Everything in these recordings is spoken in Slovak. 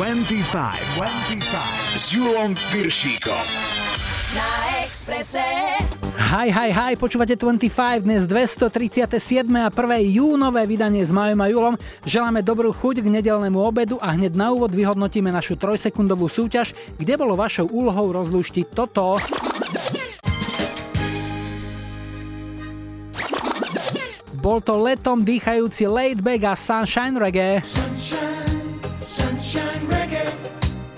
25, 25 s Julom Piršíkom. Na Exprese. Hi, hi, hi, počúvate 25, dnes 237. a 1. júnové vydanie s Majom a Julom. Želáme dobrú chuť k nedelnému obedu a hneď na úvod vyhodnotíme našu trojsekundovú súťaž, kde bolo vašou úlohou rozlúštiť toto. Bol to letom dýchajúci laid back a sunshine reggae.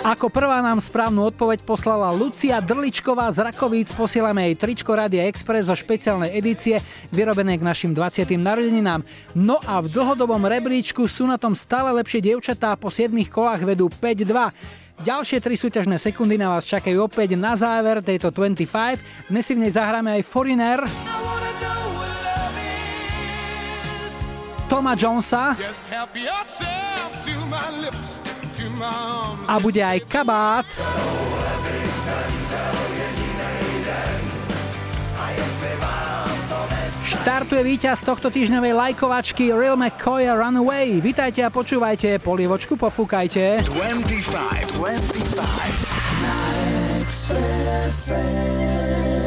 Ako prvá nám správnu odpoveď poslala Lucia Drličková z Rakovíc. Posielame jej tričko Radia Express zo špeciálnej edície, vyrobené k našim 20. narodeninám. No a v dlhodobom rebríčku sú na tom stále lepšie dievčatá, po 7 kolách vedú 5-2. Ďalšie tri súťažné sekundy na vás čakajú opäť na záver tejto 25. Dnes si v nej zahráme aj Foreigner. Toma Jonesa a bude aj kabát. Štartuje víťaz tohto týždňovej lajkovačky Real McCoy a Runaway. Vítajte a počúvajte, polievočku pofúkajte. 25, 25.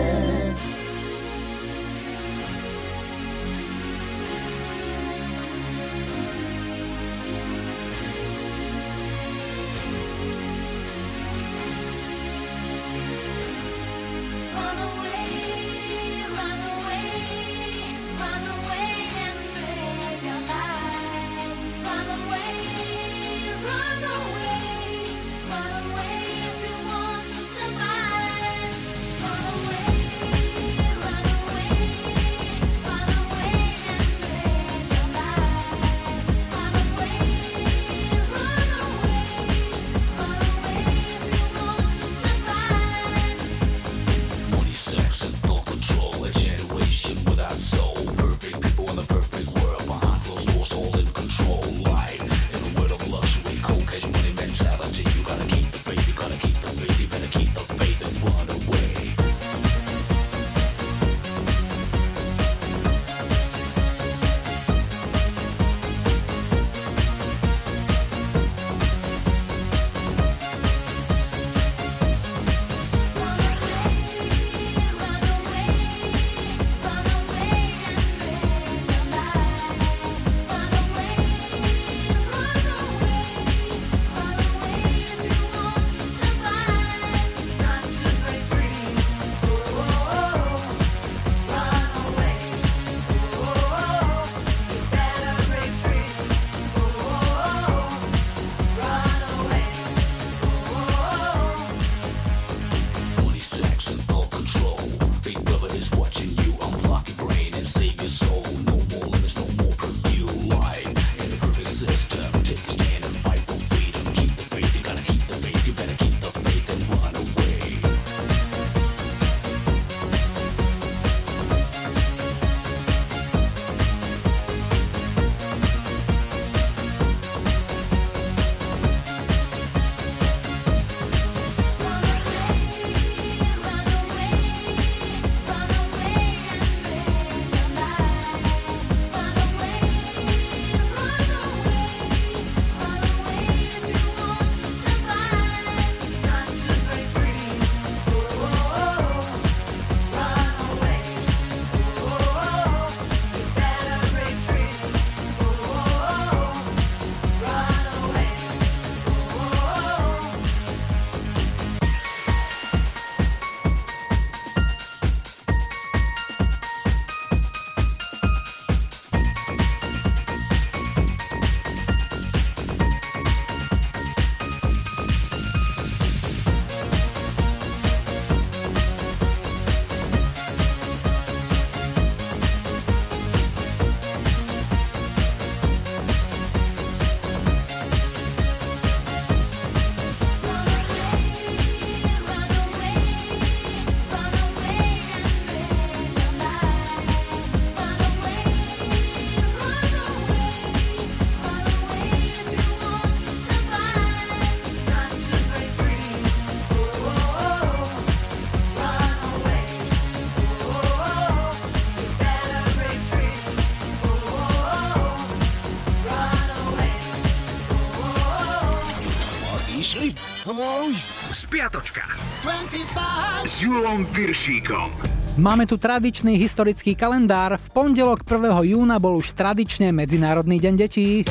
Spiatočka. 25. S Julom Piršíkom. Máme tu tradičný historický kalendár. V pondelok 1. júna bol už tradične Medzinárodný deň detí.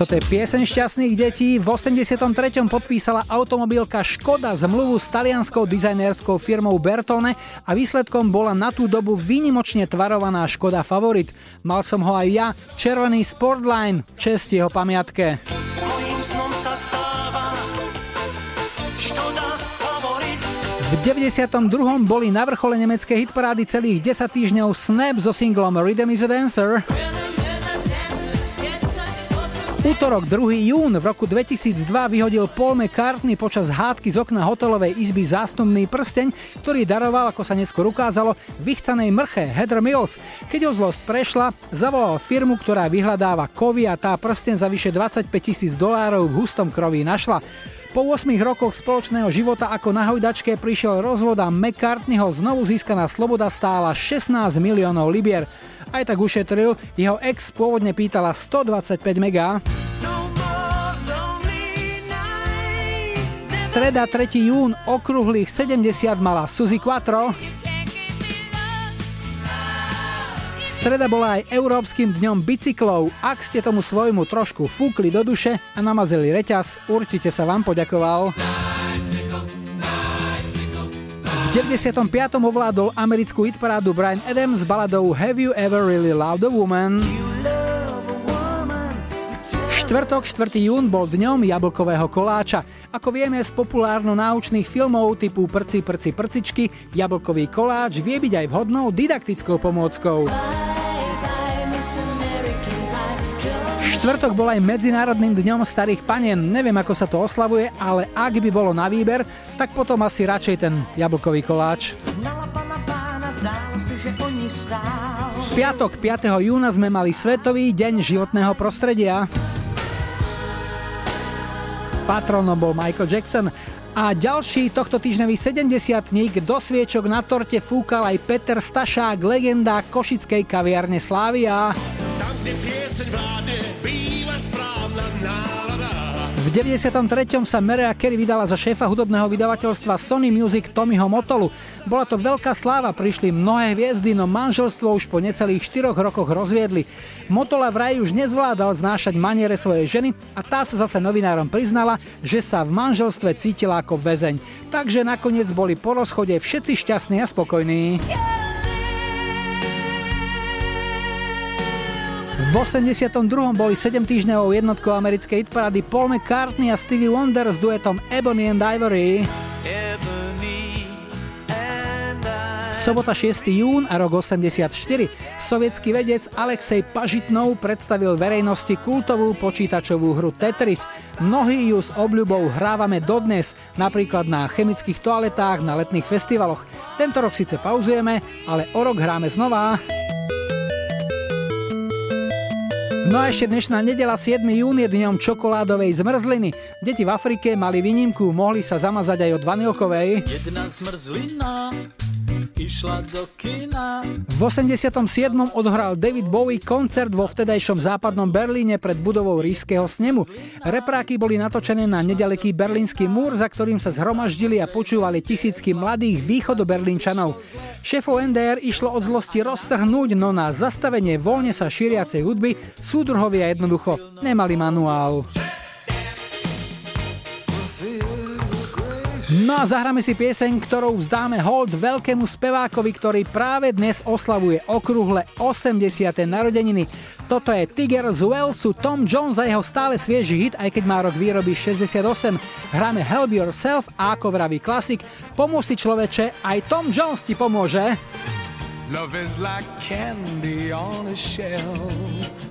Toto je pieseň šťastných detí. V 83. podpísala automobilka Škoda zmluvu s talianskou dizajnerskou firmou Bertone a výsledkom bola na tú dobu výnimočne tvarovaná Škoda Favorit. Mal som ho aj ja, červený Sportline, čest jeho pamiatke. V 92. boli na vrchole nemecké hitparády celých 10 týždňov Snap so singlom Rhythm is a Dancer. Útorok 2. jún v roku 2002 vyhodil Paul McCartney počas hádky z okna hotelovej izby zástupný prsteň, ktorý daroval, ako sa neskôr ukázalo, vychcanej mrche Heather Mills. Keď ho zlosť prešla, zavolal firmu, ktorá vyhľadáva kovy a tá prsteň za vyše 25 tisíc dolárov v hustom kroví našla. Po 8 rokoch spoločného života ako na hojdačke prišiel rozvod a McCartneyho znovu získaná sloboda stála 16 miliónov libier. Aj tak ušetril, jeho ex pôvodne pýtala 125 mega. Streda 3. jún okrúhlych 70 mala Suzy Quattro. Streda bola aj Európskym dňom bicyklov. Ak ste tomu svojmu trošku fúkli do duše a namazili reťaz, určite sa vám poďakoval. V 95. ovládol americkú hitparádu Brian Adams s baladou Have You Ever Really Loved a Woman? Štvrtok 4. jún bol dňom jablkového koláča. Ako vieme z populárno-náučných filmov typu Prci, prci, prcičky, jablkový koláč vie byť aj vhodnou didaktickou pomôckou. Štvrtok bol aj Medzinárodným dňom starých panien. Neviem, ako sa to oslavuje, ale ak by bolo na výber, tak potom asi radšej ten jablkový koláč. V piatok 5. júna sme mali Svetový deň životného prostredia. Patronom bol Michael Jackson a ďalší tohto týždňový 70 do sviečok na torte fúkal aj Peter Stašák, legenda košickej kaviarne Slávia. Tam, kde v 93. sa Mariah Carey vydala za šéfa hudobného vydavateľstva Sony Music Tommyho Motolu. Bola to veľká sláva, prišli mnohé hviezdy, no manželstvo už po necelých 4 rokoch rozviedli. Motola vraj už nezvládal znášať maniere svojej ženy a tá sa zase novinárom priznala, že sa v manželstve cítila ako väzeň. Takže nakoniec boli po rozchode všetci šťastní a spokojní. V 82. boli 7 týždňovou jednotkou americkej hitparády Paul McCartney a Stevie Wonder s duetom Ebony and Ivory. Sobota 6. jún a rok 84. Sovietský vedec Alexej Pažitnov predstavil verejnosti kultovú počítačovú hru Tetris. Mnohí ju s obľubou hrávame dodnes, napríklad na chemických toaletách, na letných festivaloch. Tento rok síce pauzujeme, ale o rok hráme znova. No a ešte dnešná nedela 7. jún je dňom čokoládovej zmrzliny. Deti v Afrike mali výnimku, mohli sa zamazať aj od vanilkovej. Jedna zmrzlina išla do kina. V 87. odhral David Bowie koncert vo vtedajšom západnom Berlíne pred budovou ríšskeho snemu. Repráky boli natočené na nedaleký berlínsky múr, za ktorým sa zhromaždili a počúvali tisícky mladých východoberlínčanov. Šéfov NDR išlo od zlosti roztrhnúť, no na zastavenie voľne sa šíriacej hudby súdruhovia jednoducho nemali manuál. No a zahráme si pieseň, ktorou vzdáme hold veľkému spevákovi, ktorý práve dnes oslavuje okrúhle 80. narodeniny. Toto je Tiger z Walesu, Tom Jones a jeho stále svieži hit, aj keď má rok výroby 68. Hráme Help Yourself a ako vraví klasik, pomôž si človeče, aj Tom Jones ti pomôže. Love is like candy on a shelf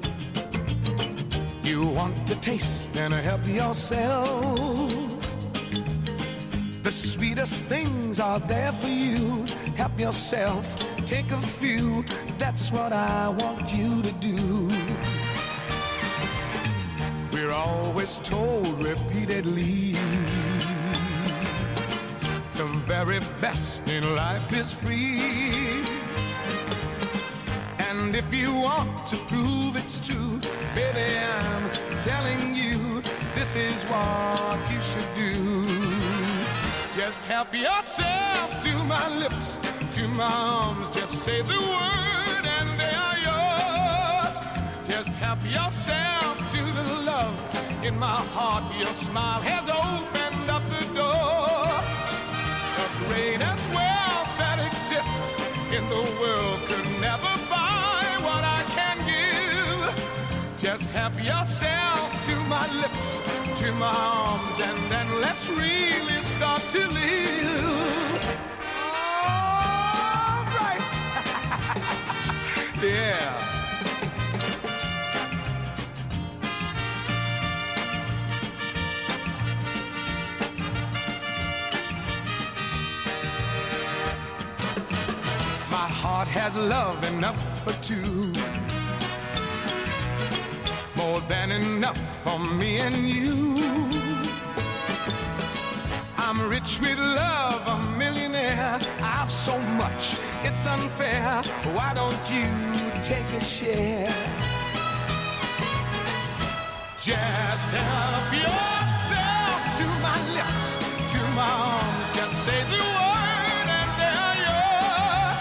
You want to taste and help yourself The sweetest things are there for you. Help yourself, take a few. That's what I want you to do. We're always told repeatedly the very best in life is free. And if you want to prove it's true, baby, I'm telling you this is what you should do. Just help yourself to my lips, to my arms. Just say the word and they are yours. Just help yourself to the love in my heart. Your smile has opened up the door. The greatest wealth that exists in the world Just help yourself to my lips, to my arms, and then let's really start to live. All right. yeah. My heart has love enough for two. More than enough for me and you. I'm rich with love, a millionaire. I've so much, it's unfair. Why don't you take a share? Just help yourself to my lips, to my arms. Just say the word and they're yours.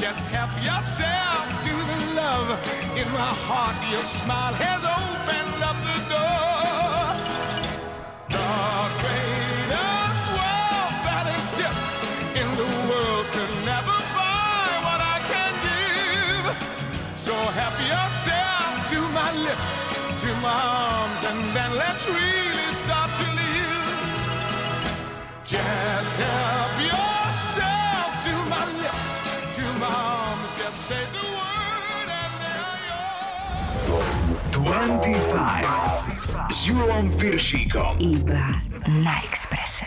Just help yourself to love in my heart. Your smile has opened up the door. The greatest wealth that exists in the world could never buy what I can give. So help yourself to my lips, to my arms, and then let's really start to live. Just help yourself to my lips, to my arms, just say the word 25 s Julom Piršíkom. Iba na Exprese.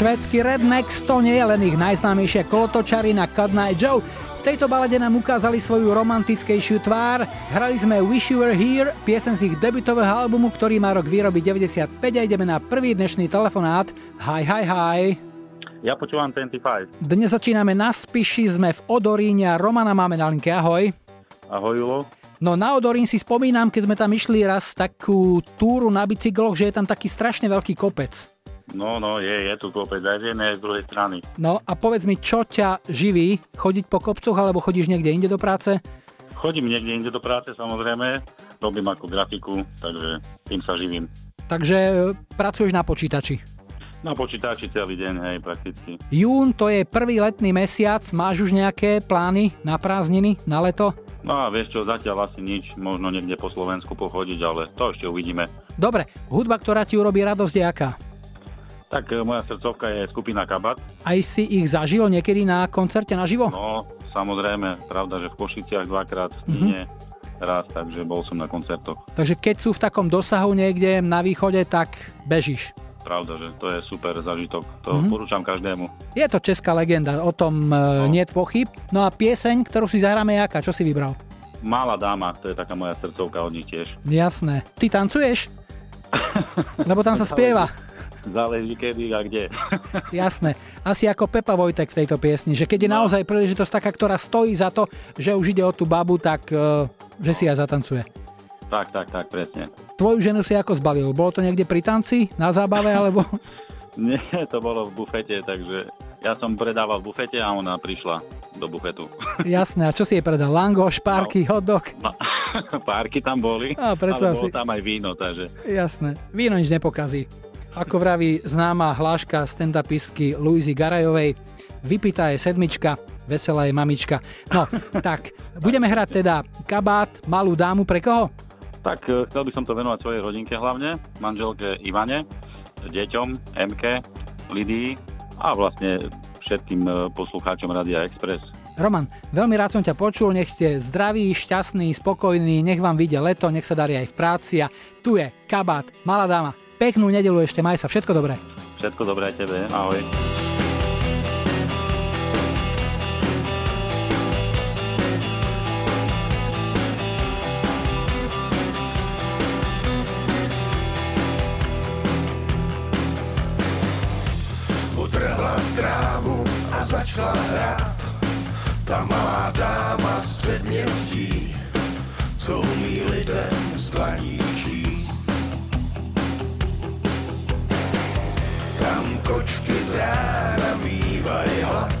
Švédsky Rednecks to nie je len ich najznámejšia kolotočarina Cut Night Joe. V tejto balade nám ukázali svoju romantickejšiu tvár. Hrali sme Wish You Were Here, piesen z ich debutového albumu, ktorý má rok výroby 95 a ideme na prvý dnešný telefonát. Hi, hi, hi. Ja počúvam 25. Dnes začíname na Spiši, sme v Odoríne a Romana máme na linke. Ahoj. Ahoj Julo. No na Odorín si spomínam, keď sme tam išli raz takú túru na bicykloch, že je tam taký strašne veľký kopec. No, no, je, je tu kopec aj z jednej, aj z druhej strany. No a povedz mi, čo ťa živí? Chodiť po kopcoch alebo chodíš niekde inde do práce? Chodím niekde inde do práce, samozrejme. Robím ako grafiku, takže tým sa živím. Takže e, pracuješ na počítači. Na počítači celý deň, hej, prakticky. Jún to je prvý letný mesiac, máš už nejaké plány na prázdniny, na leto? No a vieš čo, zatiaľ asi nič, možno niekde po Slovensku pochodiť, ale to ešte uvidíme. Dobre, hudba, ktorá ti urobí radosť je aká? Tak e, moja srdcovka je skupina Kabat. Aj si ich zažil niekedy na koncerte naživo? No, samozrejme, pravda, že v Košiciach dvakrát, mm-hmm. nie raz, takže bol som na koncertoch. Takže keď sú v takom dosahu niekde na východe, tak bežíš. Pravda, že to je super zažitok. To mm-hmm. porúčam každému. Je to česká legenda, o tom no. nie je pochyb. No a pieseň, ktorú si zahráme, je aká? Čo si vybral? Malá dáma, to je taká moja srdcovka od nich tiež. Jasné. Ty tancuješ? Lebo tam sa spieva. Záleží kedy a kde. Jasné. Asi ako Pepa Vojtek v tejto piesni, že keď je No. naozaj príležitosť taká, ktorá stojí za to, že už ide o tú babu, tak eh, že si aj zatancuje. tak, tak, tak, presne. Tvoju ženu si ako zbalil? Bolo to niekde pri tanci, na zábave, alebo... Nie, to bolo v bufete, takže ja som predával v bufete a ona prišla do bufetu. Jasné, a čo si jej predal? Langoš, párky, hotdog? No, párky tam boli, A, ale bolo si. tam aj víno, takže Jasné, víno nič nepokazí. Ako vraví známa hláška stand-upistky Luizy Garajovej, vypitá je sedmička, veselá je mamička. No, tak, budeme hrať teda kabát, malú dámu pre koho? tak eh, chcel by som to venovať svojej rodinke hlavne, manželke Ivane, deťom, Emke, Lidii a vlastne všetkým eh, poslucháčom Radia Express. Roman, veľmi rád som ťa počul, nech ste zdraví, šťastní, spokojní, nech vám vyjde leto, nech sa darí aj v práci a tu je kabát, malá dáma. Peknú nedelu ešte, maj sa, všetko dobré. Všetko dobré aj tebe, ahoj. Trávu a začala hrát. Ta malá dáma z předměstí, co umí lidem z dlaní kočky z rána mývají hlad,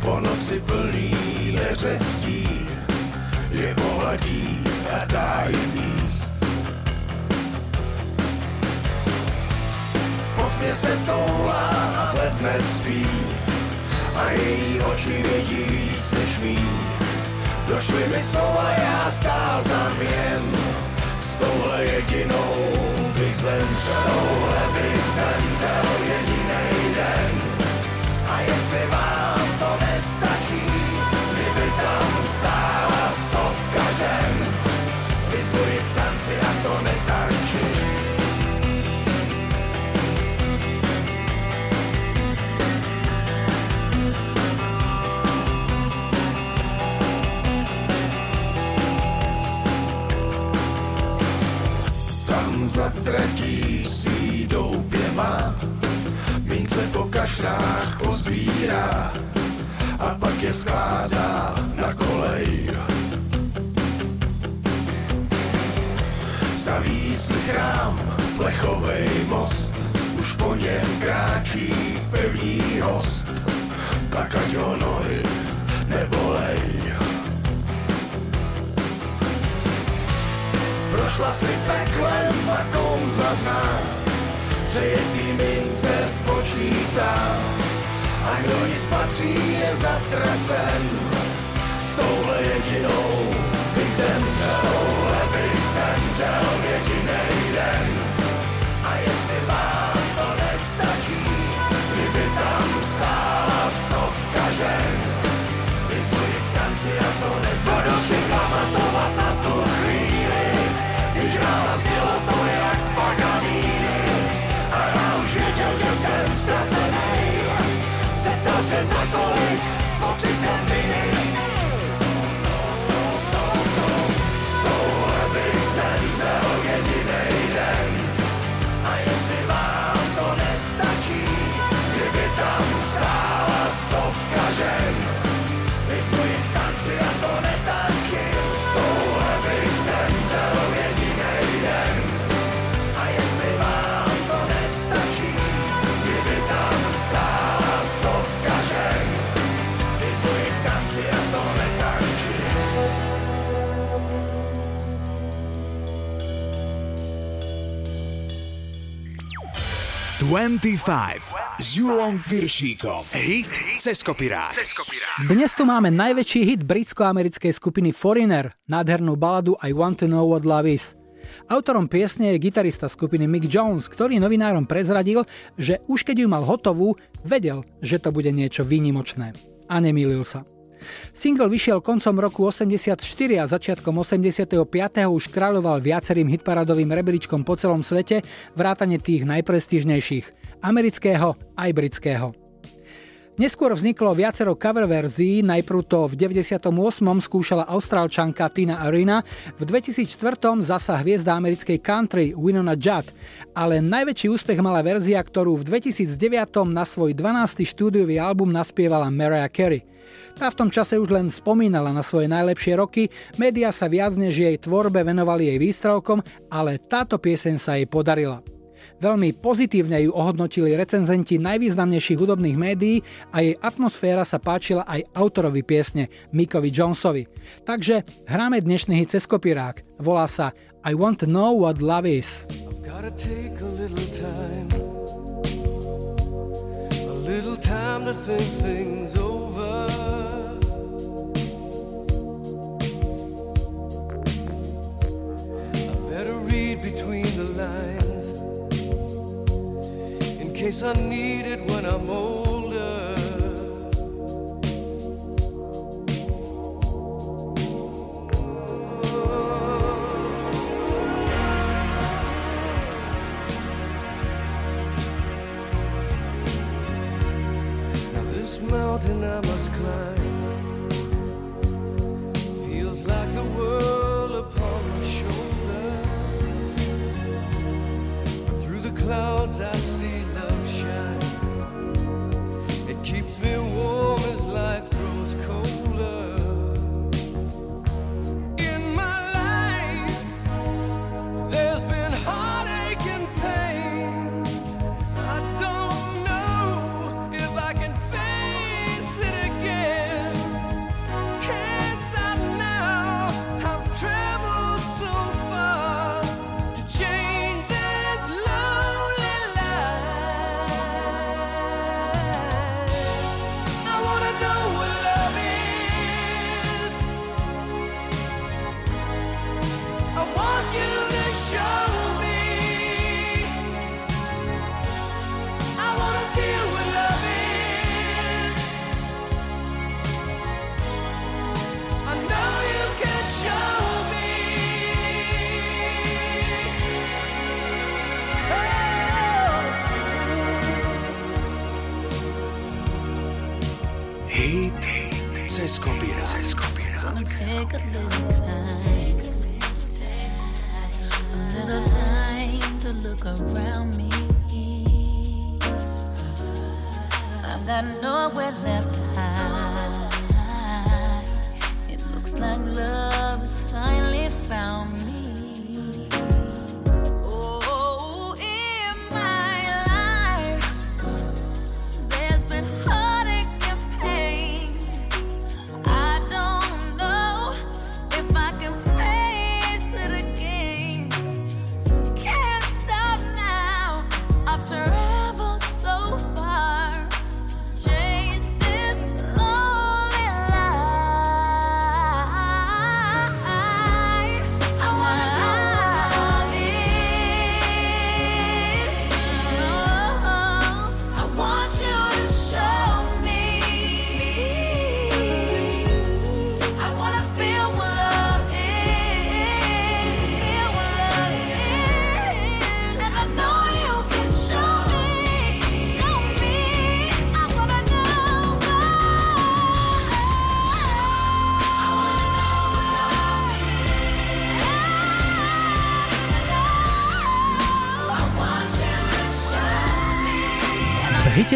po noci plný neřestí, je pohladí a dá jim jíst. Pod mě se toulá a hled nespí a její oči vidí víc než mý. Došly mi slova, já stál tam jen s touhle jedinou bych zemřel, touhle bych zemřel jedinej den. A jestli vám Tam za tratí si doupě má, mince po kašrách pozbírá a pak je skládá na kolej. Staví si chrám, plechovej most, už po něm kráčí pevný host, tak ať ho nohy nebolej. Prošla si přejetý mince počítá. A kdo ji spatří je zatracen, s touhle jedinou se za tolik s 25 s Julom Piršíkom. Hit cez kopirák. Dnes tu máme najväčší hit britsko-americkej skupiny Foreigner, nádhernú baladu I Want to Know What Love Is. Autorom piesne je gitarista skupiny Mick Jones, ktorý novinárom prezradil, že už keď ju mal hotovú, vedel, že to bude niečo výnimočné. A nemýlil sa. Single vyšiel koncom roku 84 a začiatkom 85. už kráľoval viacerým hitparadovým rebríčkom po celom svete, vrátane tých najprestížnejších, amerického aj britského. Neskôr vzniklo viacero cover verzií, najprv to v 98. skúšala austrálčanka Tina Arena, v 2004. zasa hviezda americkej country Winona Judd, ale najväčší úspech mala verzia, ktorú v 2009. na svoj 12. štúdiový album naspievala Mariah Carey. Tá v tom čase už len spomínala na svoje najlepšie roky, médiá sa viac než jej tvorbe venovali jej výstrelkom, ale táto pieseň sa jej podarila. Veľmi pozitívne ju ohodnotili recenzenti najvýznamnejších hudobných médií a jej atmosféra sa páčila aj autorovi piesne Mikovi Jonesovi. Takže hráme dnešný hit cez kopírák. Volá sa I Want to Know What Love Is. Little time to think things between the lines in case I need it when I'm older. Now this mountain I must climb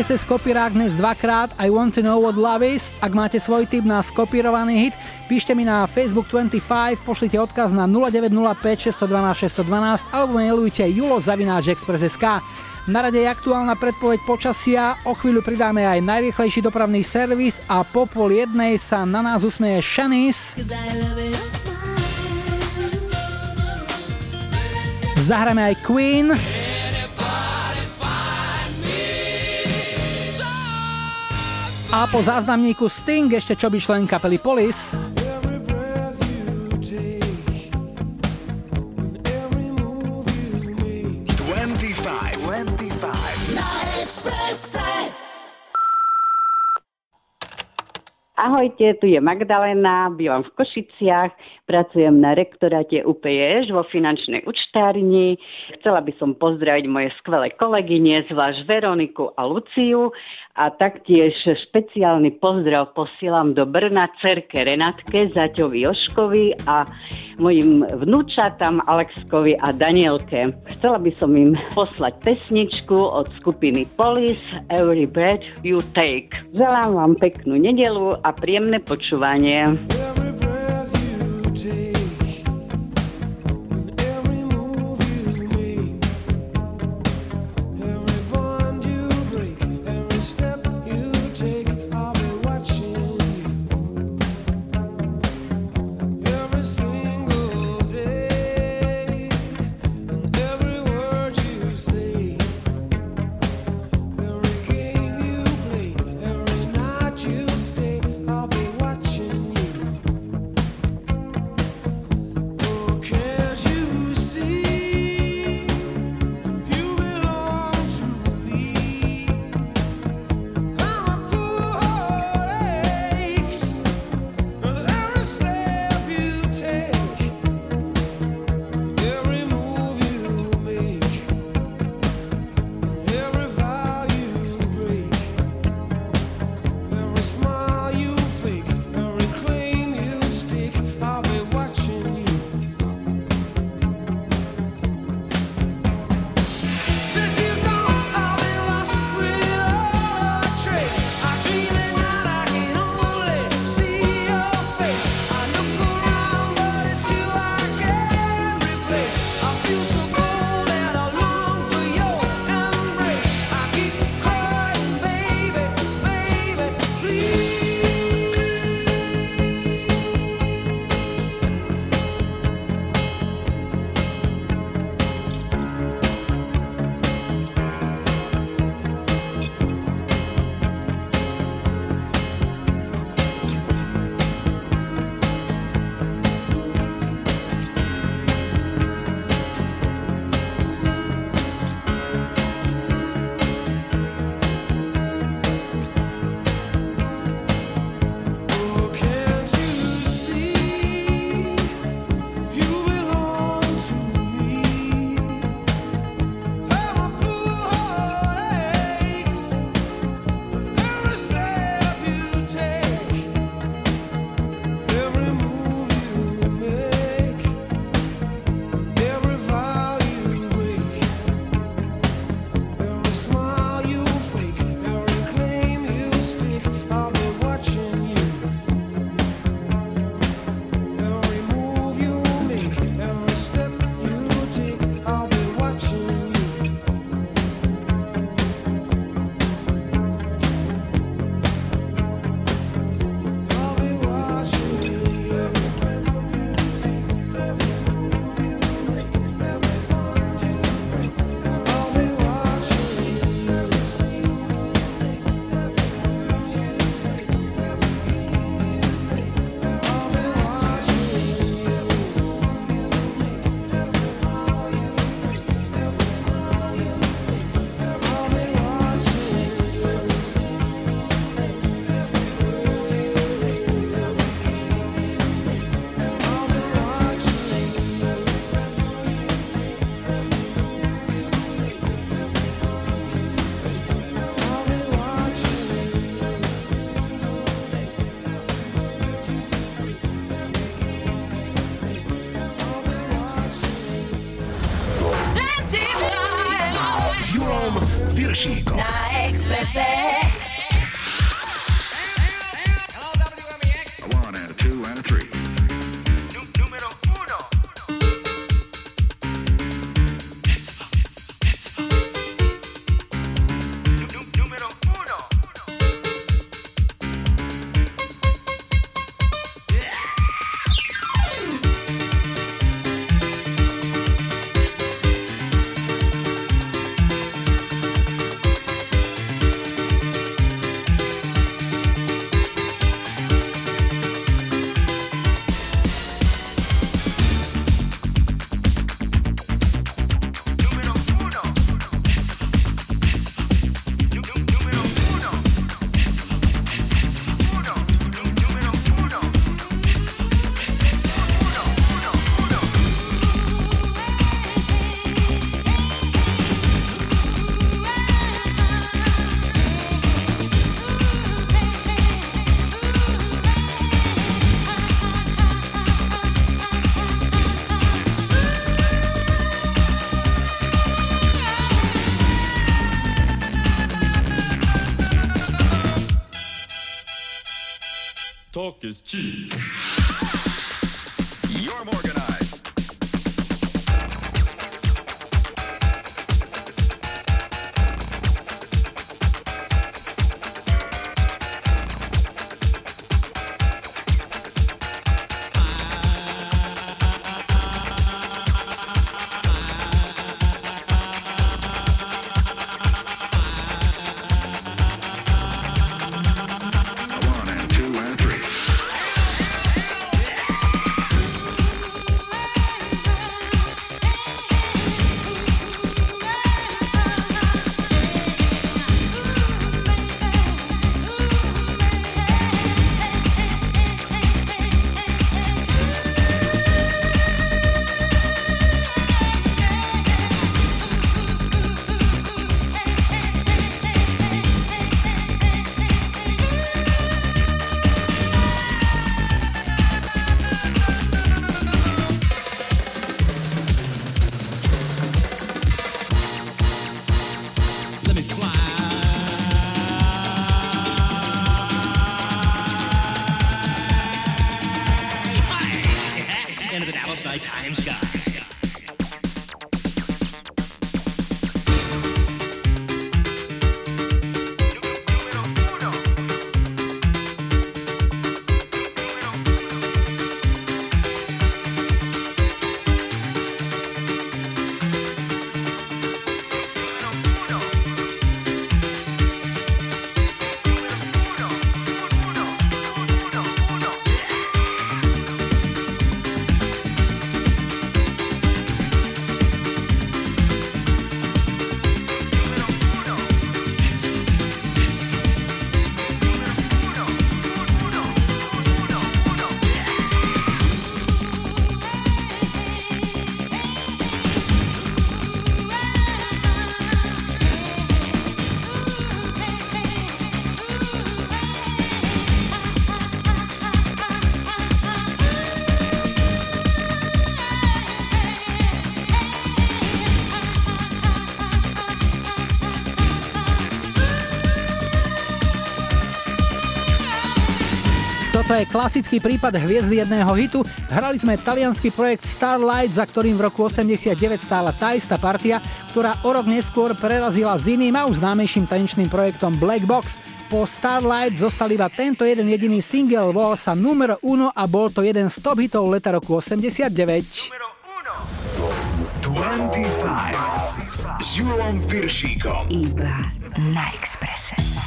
cez kopírák dnes dvakrát I want to know what love is. Ak máte svoj tip na skopírovaný hit, píšte mi na Facebook 25, pošlite odkaz na 0905 612 612 alebo mailujte julo.express.sk. Na rade je aktuálna predpoveď počasia, o chvíľu pridáme aj najrýchlejší dopravný servis a po pol jednej sa na nás usmeje Shanice. Zahráme aj Queen. A po záznamníku Sting ešte čo by člen kapely Police. Ahojte, tu je Magdalena, bývam v Košiciach, pracujem na rektoráte UPEŠ vo finančnej účtárni. Chcela by som pozdraviť moje skvelé kolegyne, zvlášť Veroniku a Luciu a taktiež špeciálny pozdrav posielam do Brna cerke Renatke, Zaťovi Joškovi a mojim vnúčatám Alexkovi a Danielke. Chcela by som im poslať pesničku od skupiny Police Every Breath You Take. Želám vám peknú nedelu a príjemné počúvanie. Every Talk is cheap. Je klasický prípad hviezdy jedného hitu. Hrali sme talianský projekt Starlight, za ktorým v roku 89 stála tá istá partia, ktorá o rok neskôr prerazila s iným a už známejším tanečným projektom Black Box. Po Starlight zostal iba tento jeden jediný single, volal sa numero uno a bol to jeden z top hitov leta roku 89. 25 s Piršíkom. Iba na Exprese.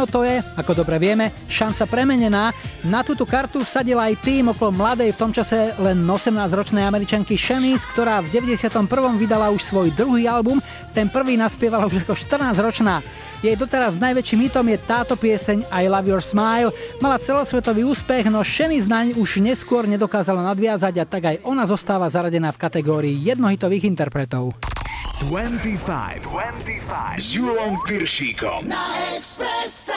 Romeo to je, ako dobre vieme, šanca premenená. Na túto kartu vsadila aj tým okolo mladej v tom čase len 18-ročnej američanky Shanice, ktorá v 91. vydala už svoj druhý album, ten prvý naspievala už ako 14-ročná. Jej doteraz najväčším hitom je táto pieseň I Love Your Smile. Mala celosvetový úspech, no Shanice naň už neskôr nedokázala nadviazať a tak aj ona zostáva zaradená v kategórii jednohitových interpretov. 25. 25. S Júlom Piršíkom. Na Expresse.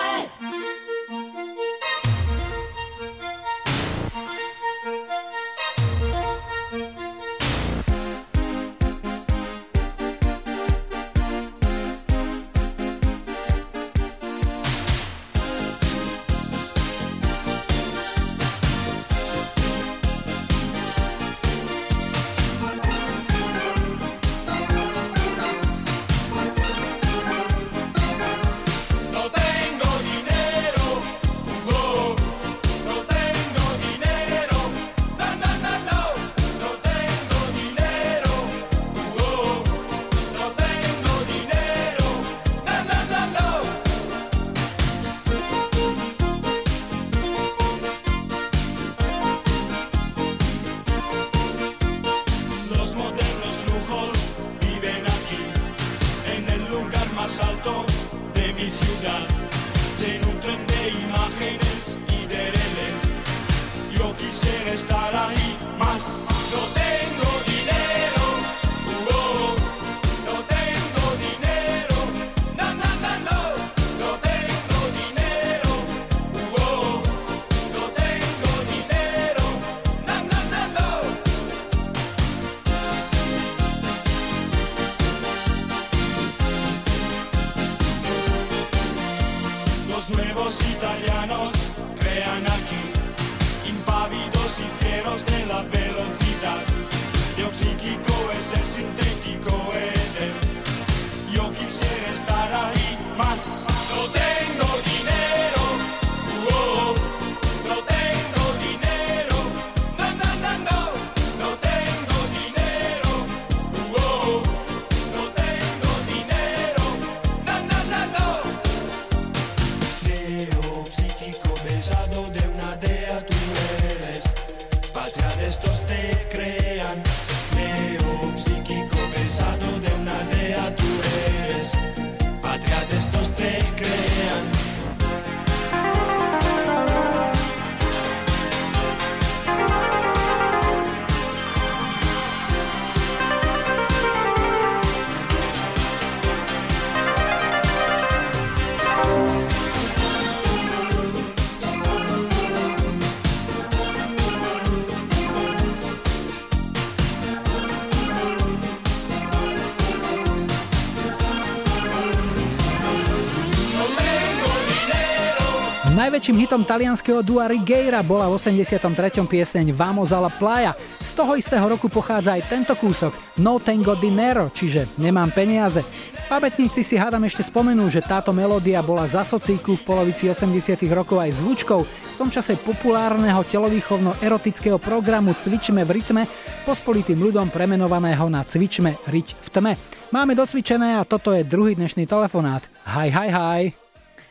Najväčším hitom talianského dua Righeira bola v 83. pieseň Vamos alla playa. Z toho istého roku pochádza aj tento kúsok No tengo dinero, čiže nemám peniaze. Pamätníci si hádam ešte spomenú, že táto melódia bola za socíku v polovici 80 rokov aj zvučkou, v tom čase populárneho telovýchovno-erotického programu Cvičme v rytme, pospolitým ľudom premenovaného na Cvičme riť v tme. Máme docvičené a toto je druhý dnešný telefonát. Hi, hi, hi.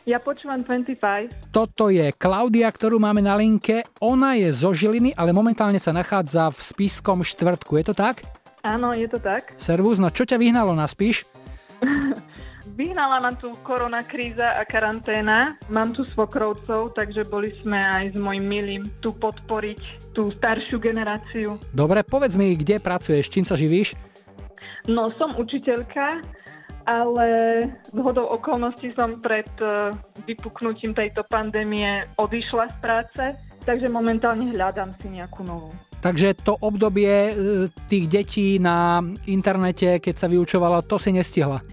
Ja počúvam 25. Toto je Klaudia, ktorú máme na linke. Ona je zo Žiliny, ale momentálne sa nachádza v Spiskom štvrtku. Je to tak? Áno, je to tak. Servus, no čo ťa vyhnalo na Spiš? Vyhnala ma tu korona kríza a karanténa. Mám tu svokrovcov, takže boli sme aj s mojim milým tu podporiť tú staršiu generáciu. Dobre, povedz mi, kde pracuješ, čím sa živíš? No, som učiteľka, ale z hodou okolností som pred eh, vypuknutím tejto pandémie odišla z práce, takže momentálne hľadám si nejakú novú. Takže to obdobie e, tých detí na internete, keď sa vyučovalo, to si nestihla.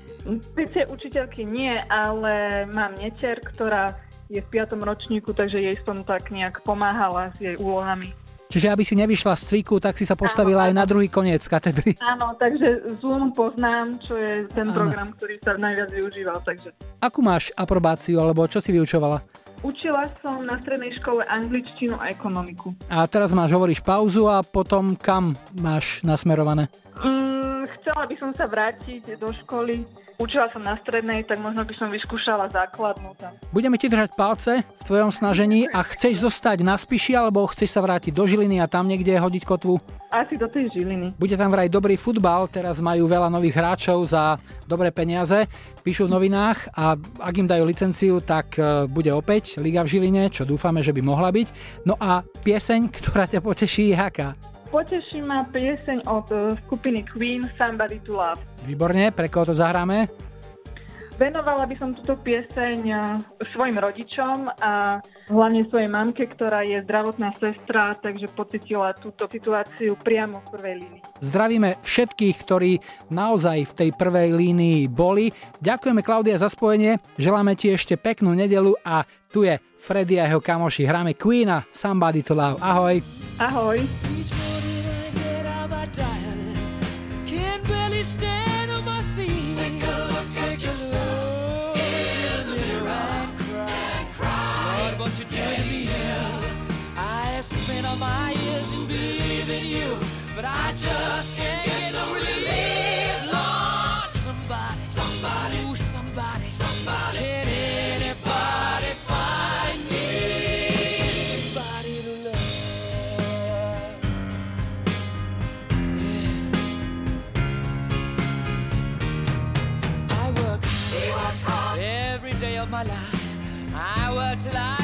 Sice učiteľky nie, ale mám netier, ktorá je v 5. ročníku, takže jej som tak nejak pomáhala s jej úlohami. Čiže aby si nevyšla z cviku, tak si sa postavila aj na druhý koniec katedry. Áno, takže Zoom poznám, čo je ten Áno. program, ktorý sa najviac využíval. Takže. Akú máš aprobáciu, alebo čo si vyučovala? Učila som na strednej škole angličtinu a ekonomiku. A teraz máš, hovoríš pauzu a potom kam máš nasmerované? Mm, chcela by som sa vrátiť do školy. Učila som na strednej, tak možno by som vyskúšala základnú tam. Budeme ti držať palce v tvojom snažení a chceš zostať na Spiši, alebo chceš sa vrátiť do Žiliny a tam niekde hodiť kotvu? Asi do tej Žiliny. Bude tam vraj dobrý futbal, teraz majú veľa nových hráčov za dobré peniaze, píšu v novinách a ak im dajú licenciu, tak e, bude opäť Liga v Žiline, čo dúfame, že by mohla byť. No a pieseň, ktorá ťa poteší, je aká? Poteší ma pieseň od eh, skupiny Queen Somebody to Love. Výborne, pre koho to zahráme? Venovala by som túto pieseň eh, svojim rodičom a hlavne svojej mamke, ktorá je zdravotná sestra, takže pocitila túto situáciu priamo v prvej línii. Zdravíme všetkých, ktorí naozaj v tej prvej línii boli. Ďakujeme Klaudia za spojenie, želáme ti ešte peknú nedelu a tu je Freddy a jeho kamoši. Hráme Queena, Somebody to Love. Ahoj. Ahoj. A spent all my years in believing you, but I just can't get no relief. My life. I work till I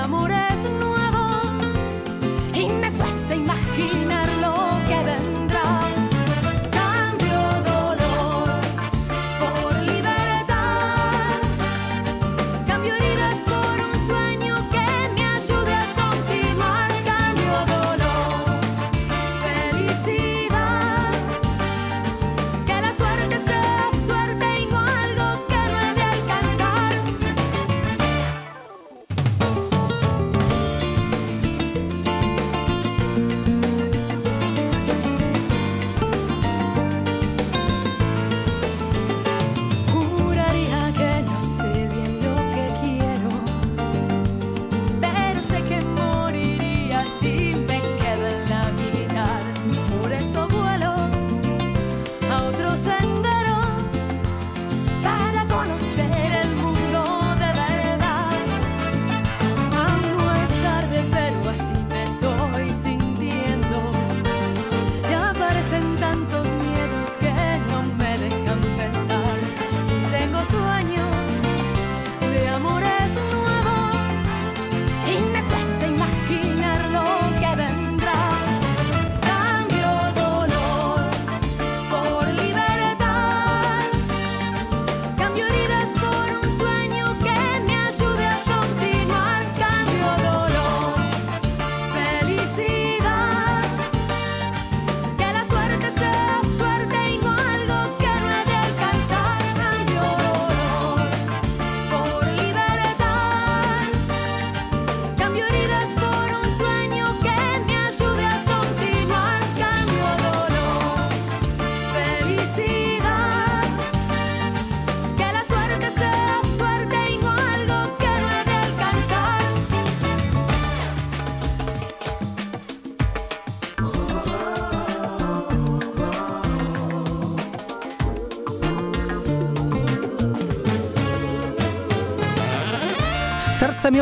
enamoré.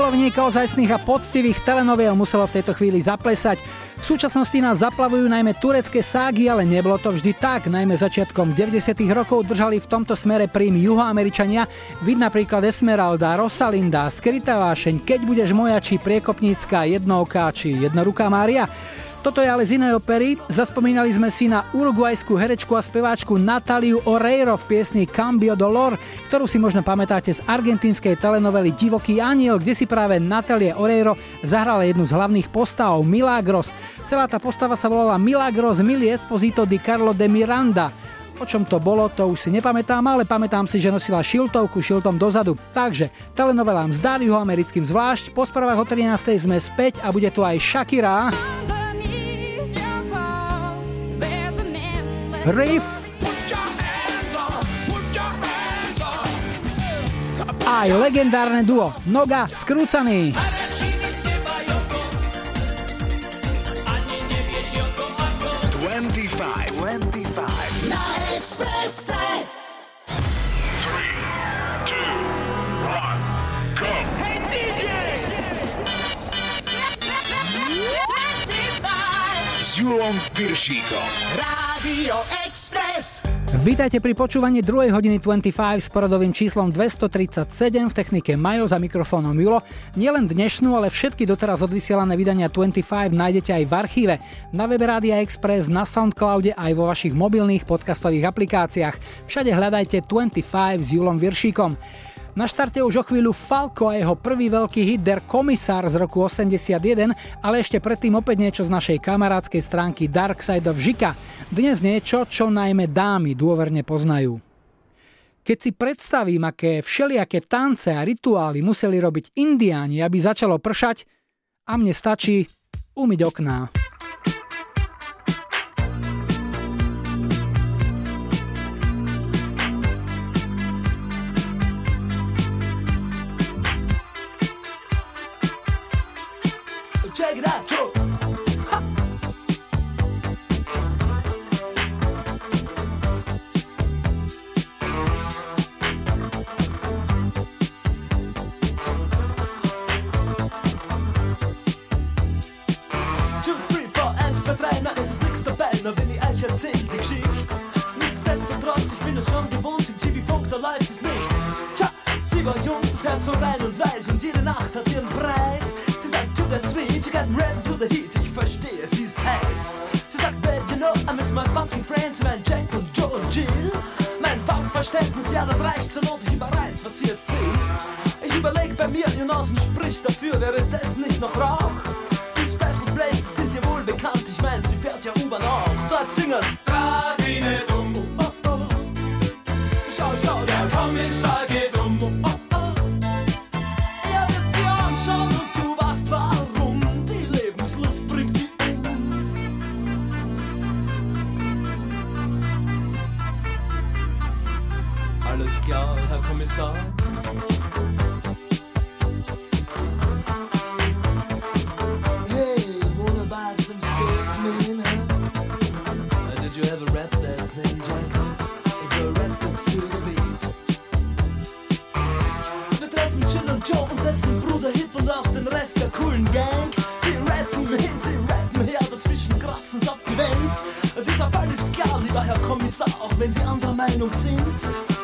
Srdce milovníka ozajstných a poctivých telenoviel muselo v tejto chvíli zaplesať. V súčasnosti nás zaplavujú najmä turecké ságy, ale nebolo to vždy tak. Najmä začiatkom 90. rokov držali v tomto smere prím juhoameričania. Vid napríklad Esmeralda, Rosalinda, Skrytá vášeň, Keď budeš moja, či Priekopnícka, Jednooká, či Jednoruká Mária. Toto je ale z inej opery. Zaspomínali sme si na uruguajskú herečku a speváčku Nataliu Oreiro v piesni Cambio Dolor, ktorú si možno pamätáte z argentínskej telenovely Divoký aniel, kde si práve Natalie Oreiro zahrala jednu z hlavných postav Milagros. Celá tá postava sa volala Milagros Mili Esposito di Carlo de Miranda. O čom to bolo, to už si nepamätám, ale pamätám si, že nosila šiltovku šiltom dozadu. Takže, telenovelám s Dariu americkým zvlášť, po správach o 13. sme späť a bude tu aj Shakira. Riff aj legendárne duo Noga skrúcaný. 25, 25. Na Expresse. Julom Piršíkom. Rádio Express. Vítajte pri počúvaní 2. hodiny 25 s poradovým číslom 237 v technike Majo za mikrofónom Julo. Nielen dnešnú, ale všetky doteraz odvysielané vydania 25 nájdete aj v archíve, na webe Rádia Express, na Soundcloude aj vo vašich mobilných podcastových aplikáciách. Všade hľadajte 25 s Julom Viršíkom. Na štarte už o chvíľu Falko a jeho prvý veľký hit Der Komisár z roku 81, ale ešte predtým opäť niečo z našej kamarádskej stránky Dark Side of Žika. Dnes niečo, čo najmä dámy dôverne poznajú. Keď si predstavím, aké všelijaké tance a rituály museli robiť indiáni, aby začalo pršať, a mne stačí umyť okná. Sie war jung, das Herz so rein und weiß und jede Nacht hat ihren Preis. Sie sagt, to the sweet, you got rap to the heat, ich verstehe, sie ist heiß. Sie sagt, babe, you know, I miss my funky friends, mein Jack und Joe und Jill. Mein Funkverständnis, ja, das reicht zur Not, ich überreiß, was sie jetzt will. Ich überleg bei mir, ihr Nasen spricht dafür, wäre das nicht noch Rauch? Die Special Places sind dir wohl bekannt, ich mein, sie fährt ja U-Bahn auch. Dort singen's. Coolen Gang. Sie rappen hin, sie rappen her, dazwischen kratzen's abgewendet. Dieser Fall ist klar, lieber Herr Kommissar, auch wenn Sie anderer Meinung sind.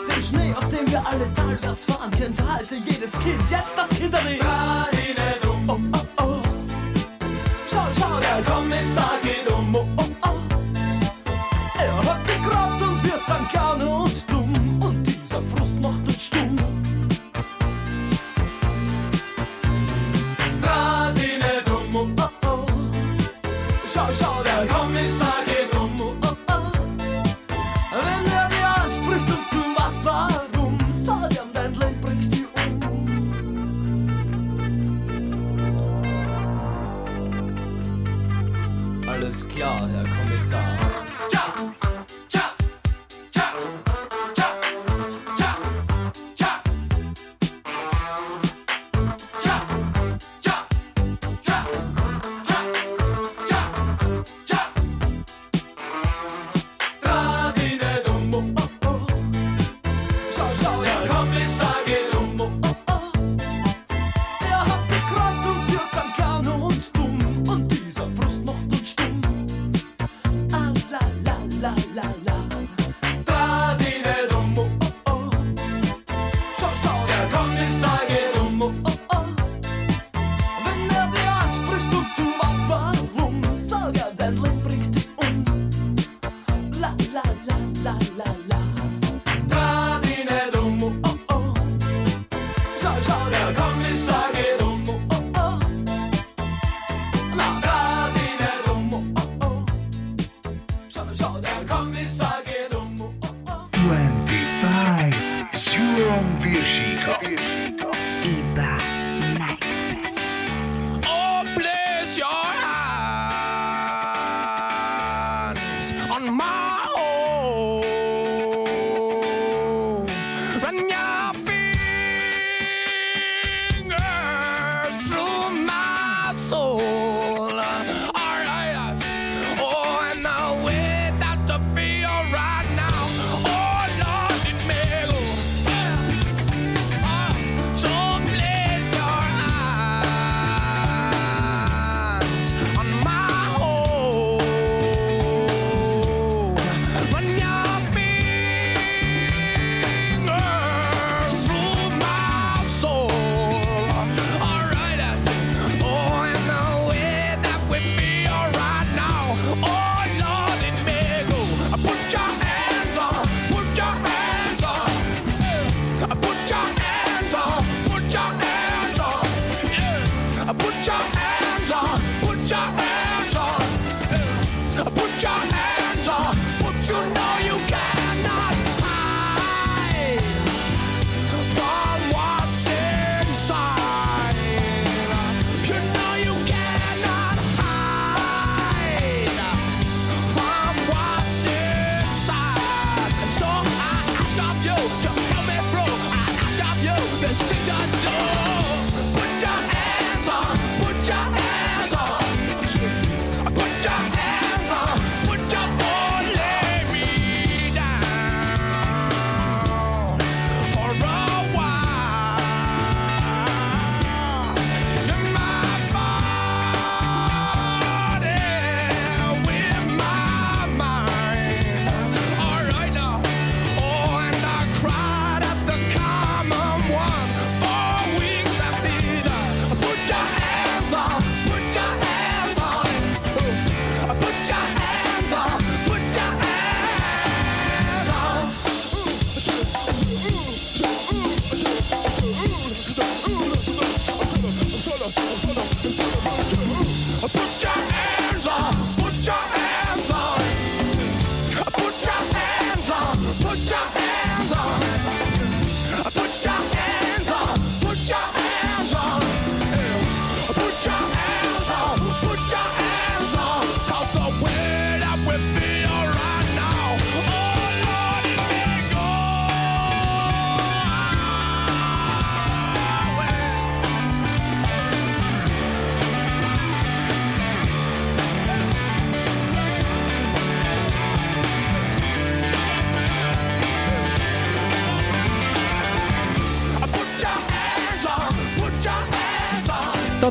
Den Schnee, auf dem wir alle talwärts fahren, kennt heute jedes Kind. Jetzt das Kinderlied. Oh,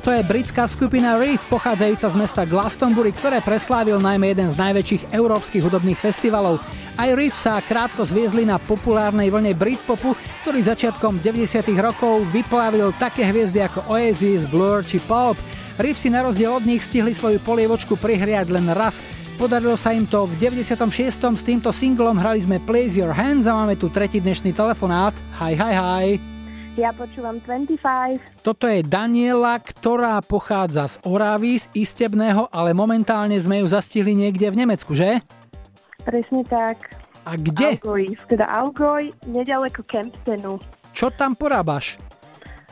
Toto je britská skupina Reef, pochádzajúca z mesta Glastonbury, ktoré preslávil najmä jeden z najväčších európskych hudobných festivalov. Aj Reef sa krátko zviezli na populárnej vlne Britpopu, ktorý začiatkom 90. rokov vyplávil také hviezdy ako Oasis, Blur či Pop. Reef si na rozdiel od nich stihli svoju polievočku prihriať len raz. Podarilo sa im to v 96. s týmto singlom hrali sme Place Your Hands a máme tu tretí dnešný telefonát. Hi, hi, hi. Ja počúvam 25. Toto je Daniela, ktorá pochádza z Oravy, z Istebného, ale momentálne sme ju zastihli niekde v Nemecku, že? Presne tak. A kde? Algoj, teda Algoj, nedaleko Kemptenu. Čo tam porábaš?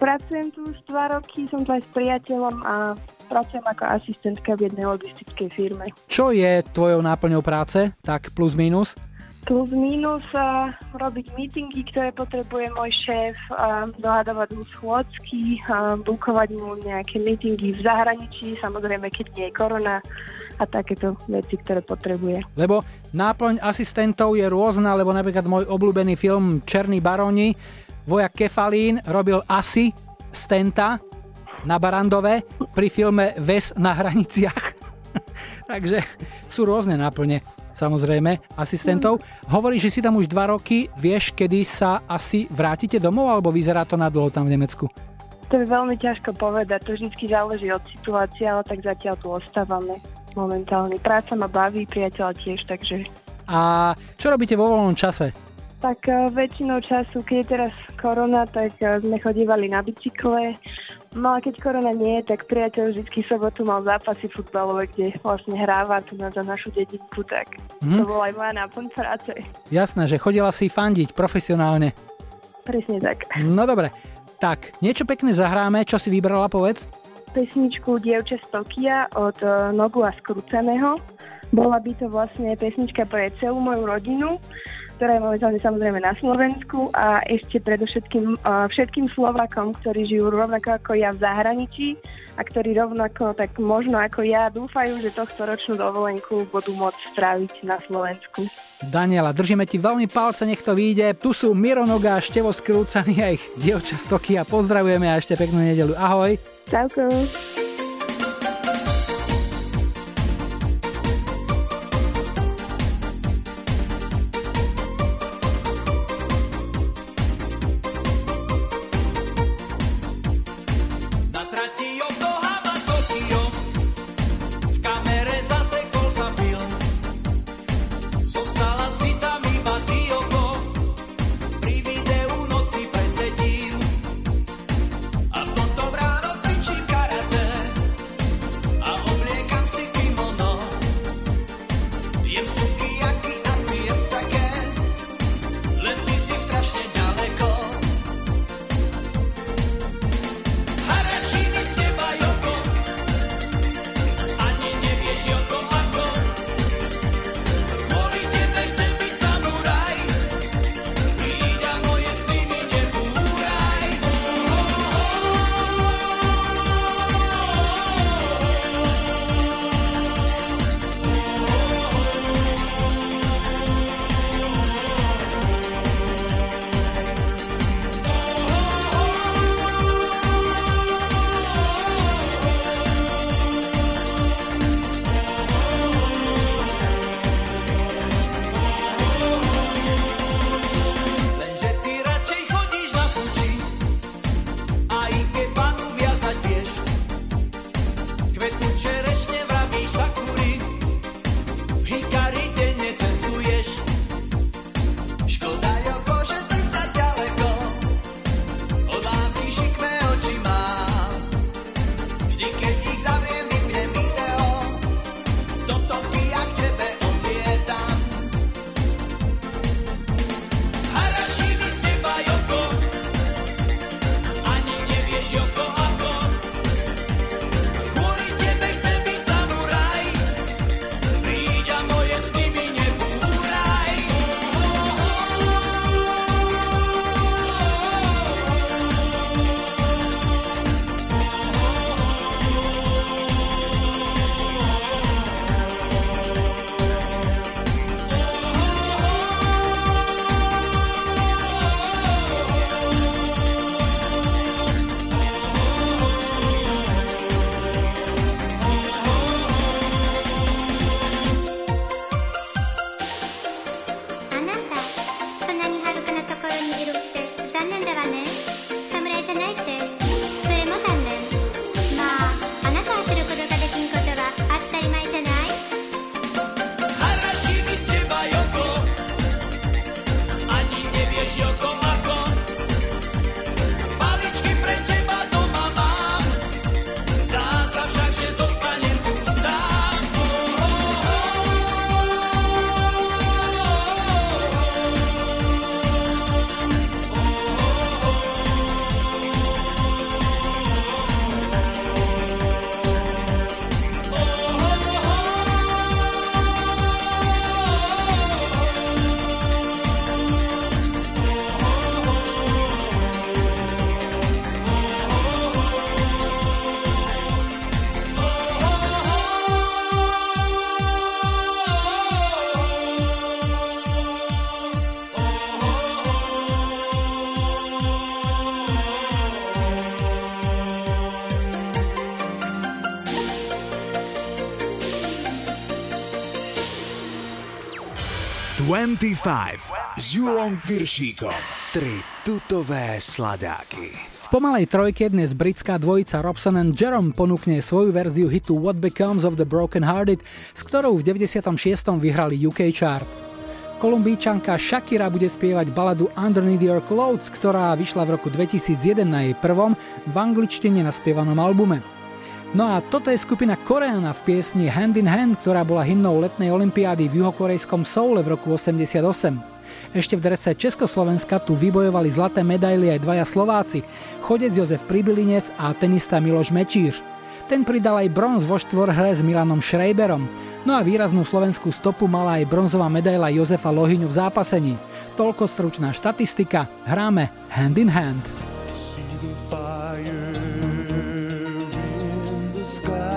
Pracujem tu už dva roky, som tu aj s priateľom a pracujem ako asistentka v jednej logistickej firme. Čo je tvojou náplňou práce? Tak plus minus? Plus minus a robiť meetingy, ktoré potrebuje môj šéf, a dohadovať mu schôdzky, a bukovať mu nejaké meetingy v zahraničí, samozrejme keď nie je korona a takéto veci, ktoré potrebuje. Lebo náplň asistentov je rôzna, lebo napríklad môj obľúbený film Černý baróni, vojak Kefalín robil asi stenta na Barandove pri filme Ves na hraniciach. Takže sú rôzne náplne samozrejme, asistentov. Hovoríš, že si tam už dva roky, vieš, kedy sa asi vrátite domov, alebo vyzerá to na dlho tam v Nemecku? To je veľmi ťažko povedať, to vždy záleží od situácie, ale tak zatiaľ tu ostávame momentálne. Práca ma baví, priateľa tiež, takže... A čo robíte vo voľnom čase? Tak uh, väčšinou času, keď je teraz korona, tak uh, sme chodívali na bicykle. No a keď korona nie je, tak priateľ vždy sobotu mal zápasy futbalové, kde vlastne hráva tu na za našu dedinku, tak Mhm. to bola aj moja náplň práce. Jasné, že chodila si fandiť profesionálne. Presne tak. No dobre, Tak, niečo pekné zahráme, čo si vybrala, povedz? Pesničku Dievče z Tokia od uh, Nogu a Skrúceného. Bola by to vlastne pesnička pre celú moju rodinu ktorá je momentálne samozrejme na Slovensku a ešte predovšetkým uh, všetkým Slovakom, ktorí žijú rovnako ako ja v zahraničí a ktorí rovnako tak možno ako ja dúfajú, že tohto ročnú dovolenku budú môcť stráviť na Slovensku. Daniela, držíme ti veľmi palce, nech to vyjde. Tu sú Miro Noga, Števo Skrúcaný a ich dievča Stoky a pozdravujeme a ešte peknú nedelu. Ahoj. Čauko. S Julom Piršíkom. Tri tutové sladáky. V pomalej trojke dnes britská dvojica Robson and Jerome ponúkne svoju verziu hitu What Becomes of the Broken Hearted, s ktorou v 96. vyhrali UK chart. Kolumbíčanka Shakira bude spievať baladu Underneath Your Clothes, ktorá vyšla v roku 2001 na jej prvom v angličtine naspievanom albume. No a toto je skupina Koreana v piesni Hand in Hand, ktorá bola hymnou letnej olympiády v juhokorejskom Soule v roku 88. Ešte v drese Československa tu vybojovali zlaté medaily aj dvaja Slováci, chodec Jozef Pribilinec a tenista Miloš Mečíř. Ten pridal aj bronz vo štvorhre s Milanom Šrejberom. No a výraznú slovenskú stopu mala aj bronzová medaila Jozefa Lohyňu v zápasení. Toľko stručná štatistika. Hráme hand in hand. See sky.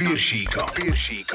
Birschiga. Birschiga.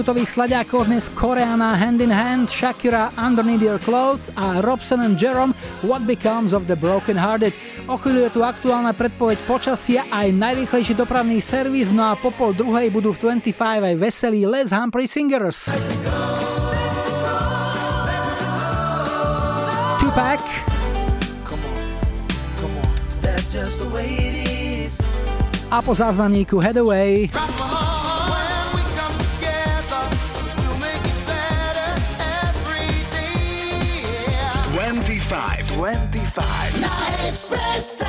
tutových sladiákov dnes Koreana Hand in Hand, Shakira Underneath Your Clothes a Robson and Jerome What Becomes of the Broken Hearted. O chvíľu je tu aktuálna predpoveď počasia aj najrýchlejší dopravný servis, no a po pol druhej budú v 25 aj veselí Les Humphrey Singers. Tupac. A po záznamníku Headaway. lese.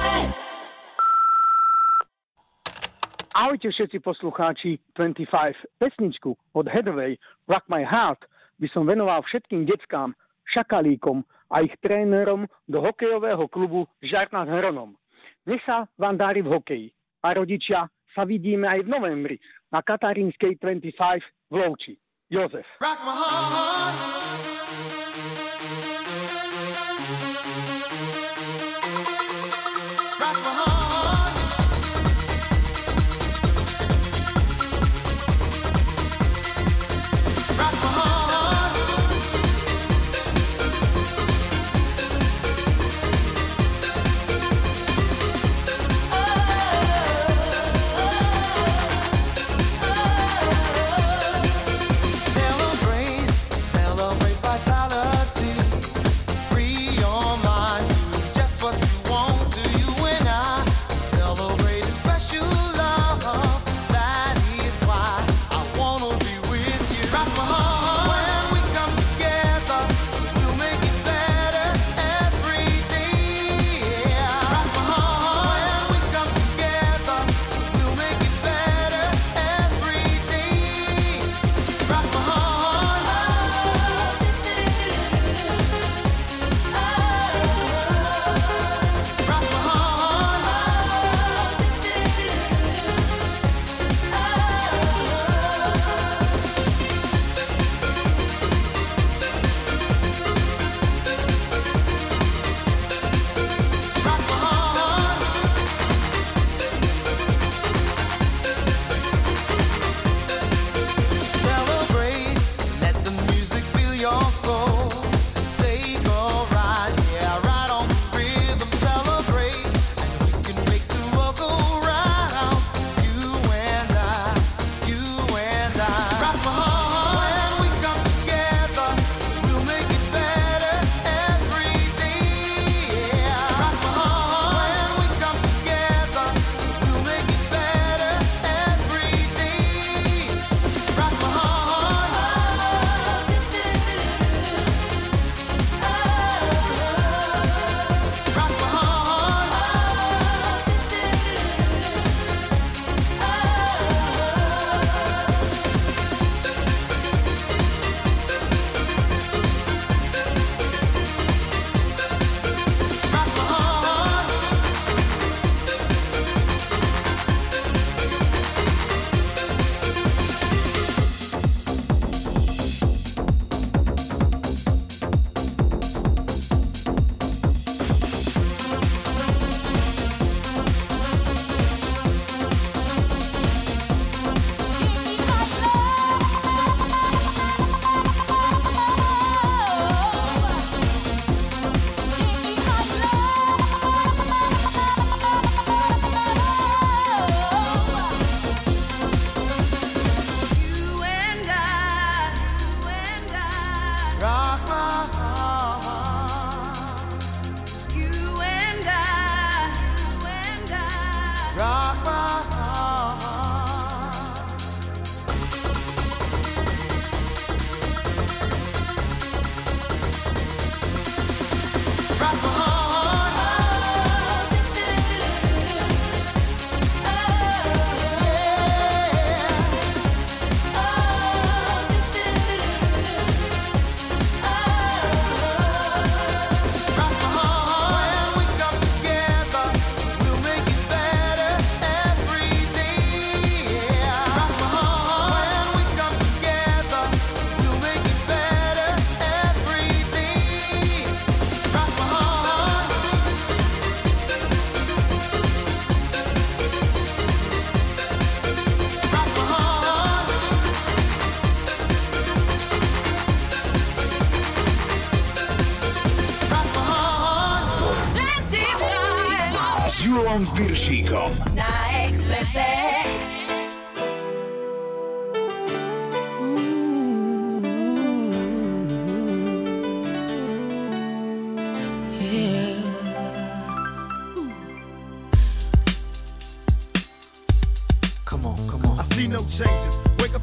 Ahojte všetci poslucháči 25. Pesničku od Hathaway Rock My Heart by som venoval všetkým deckám, šakalíkom a ich trénerom do hokejového klubu Žar nad Hronom. Nech sa vám dári v hokeji a rodičia sa vidíme aj v novembri na Katarínskej 25 v Louči. Jozef. Rock my heart. heart.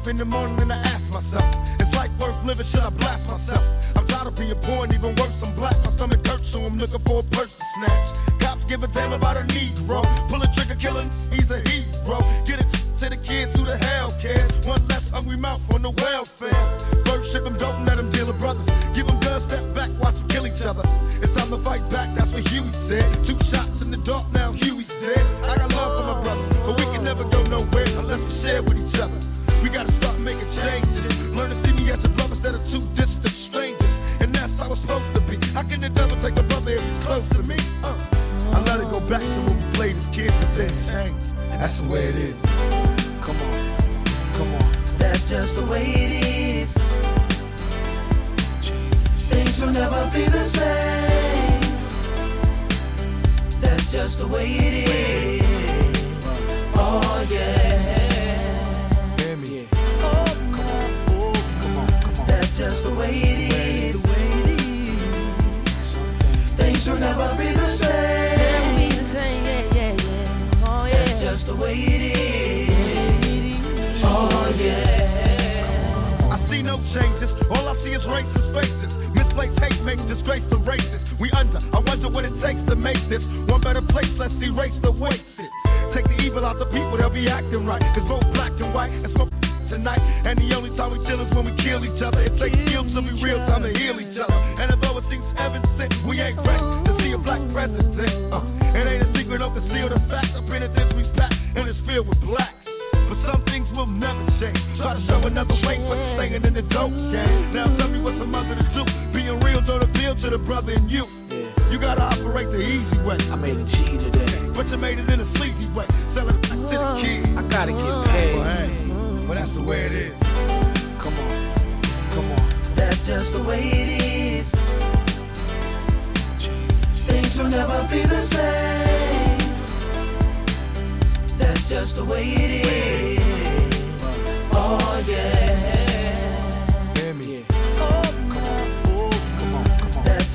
In the morning I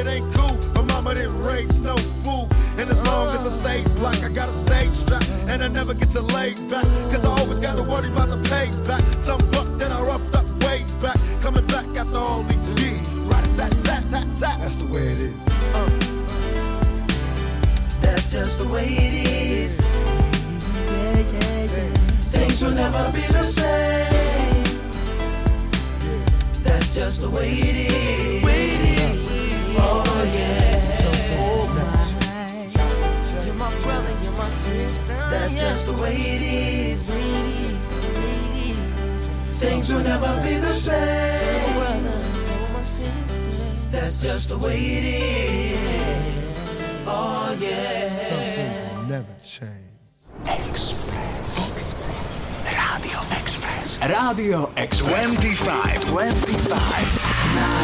You say it ain't cool. My mama didn't raise no fool. And as long as I stay black, I got a stage strap. And I never get to lay back. Cause I always got to worry about the payback. Some buck that I roughed up way back. Coming back after all these years. Right tat tat tat tat. That's the way it is. Uh. That's just the way it is. Things will never be the same. That's just the way it is. Oh yeah. You're my brother, you're my sister. That's just the way it is. Things will never be the same. That's just the way it is. Oh yeah. Some things will never change. Radio Express. Radio Express. 25. 25. Na.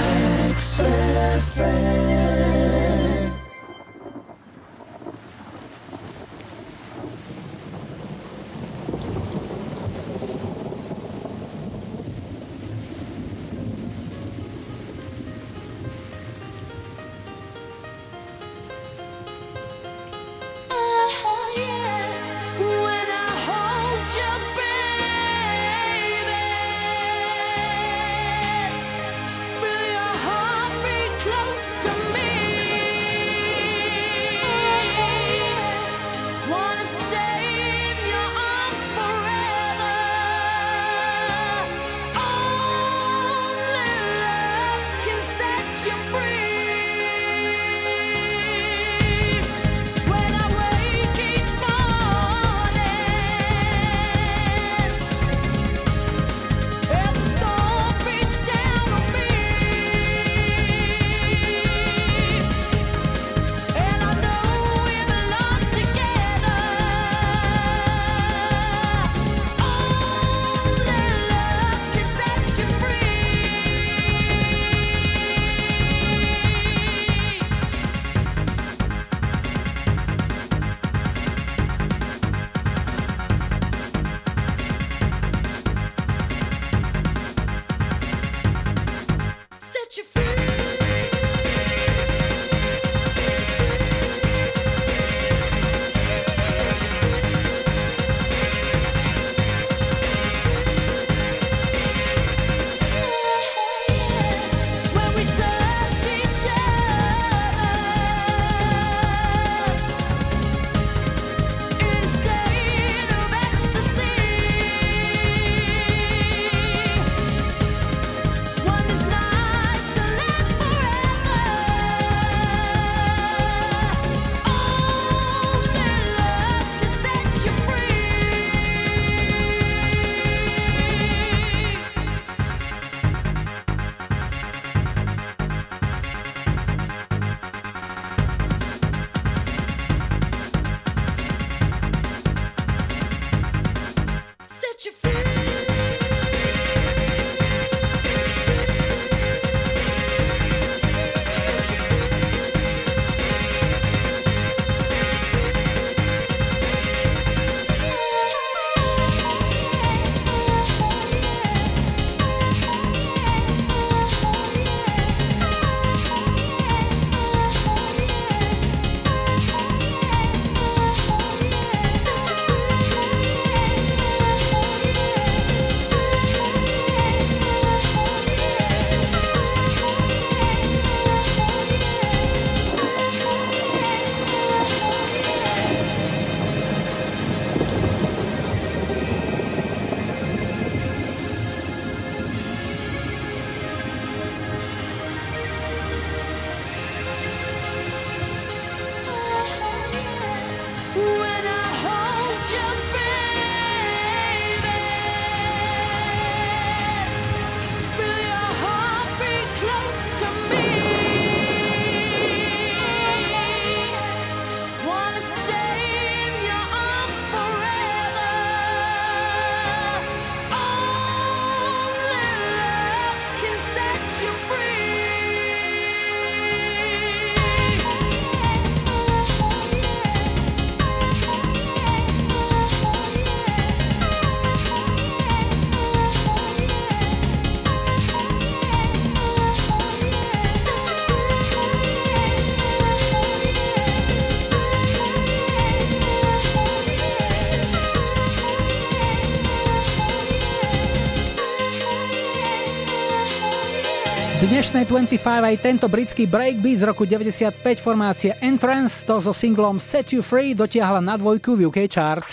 Dnešnej 25 aj tento britský breakbeat z roku 95 formácie Entrance to so singlom Set You Free dotiahla na dvojku v UK chart.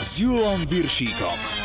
S Julom Viršíkom.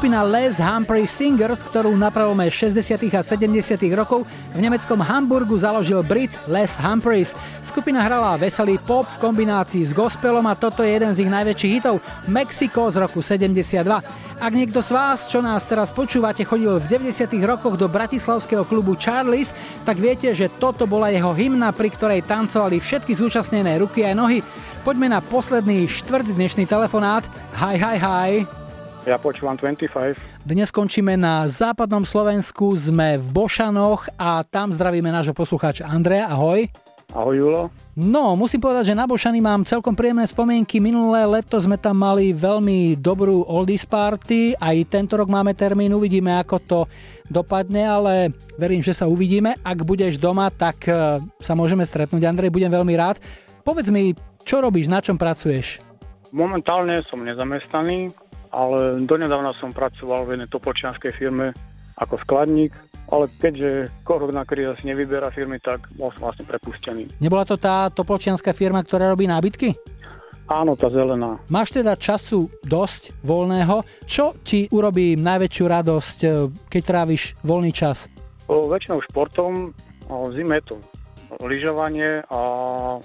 Skupina Les Humphrey Singers, ktorú na prelome 60. a 70. rokov v nemeckom Hamburgu založil Brit Les Humphreys. Skupina hrala veselý pop v kombinácii s gospelom a toto je jeden z ich najväčších hitov Mexico z roku 72. Ak niekto z vás, čo nás teraz počúvate, chodil v 90. rokoch do bratislavského klubu Charlies, tak viete, že toto bola jeho hymna, pri ktorej tancovali všetky zúčastnené ruky a nohy. Poďme na posledný štvrt dnešný telefonát. Hi, hi, hi. Ja počúvam 25. Dnes končíme na západnom Slovensku, sme v Bošanoch a tam zdravíme nášho poslucháča Andreja. Ahoj. Ahoj Julo. No, musím povedať, že na Bošany mám celkom príjemné spomienky. Minulé leto sme tam mali veľmi dobrú oldies party, aj tento rok máme termín, uvidíme ako to dopadne, ale verím, že sa uvidíme. Ak budeš doma, tak e, sa môžeme stretnúť. Andrej, budem veľmi rád. Povedz mi, čo robíš, na čom pracuješ? Momentálne som nezamestnaný, ale donedávna som pracoval v jednej topočianskej firme ako skladník, ale keďže korona kríza si nevyberá firmy, tak bol som vlastne prepustený. Nebola to tá topočianská firma, ktorá robí nábytky? Áno, tá zelená. Máš teda času dosť voľného. Čo ti urobí najväčšiu radosť, eh, keď tráviš voľný čas? O, väčšinou športom, o, zime to lyžovanie a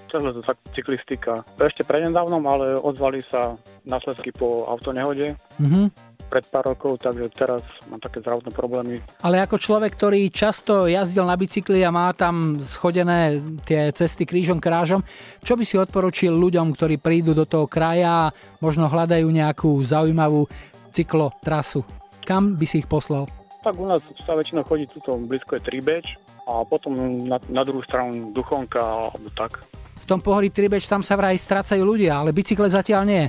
celé to tak cyklistika. Ešte prednedávnom, ale ozvali sa následky po autonehode. Mm-hmm pred pár rokov, takže teraz mám také zdravotné problémy. Ale ako človek, ktorý často jazdil na bicykli a má tam schodené tie cesty krížom krážom, čo by si odporučil ľuďom, ktorí prídu do toho kraja a možno hľadajú nejakú zaujímavú cyklotrasu. Kam by si ich poslal? Tak u nás sa väčšinou chodí tuto blízko je Tribeč a potom na, na druhú stranu Duchonka alebo tak. V tom pohorí Tribeč tam sa vraj strácajú ľudia, ale bicykle zatiaľ nie.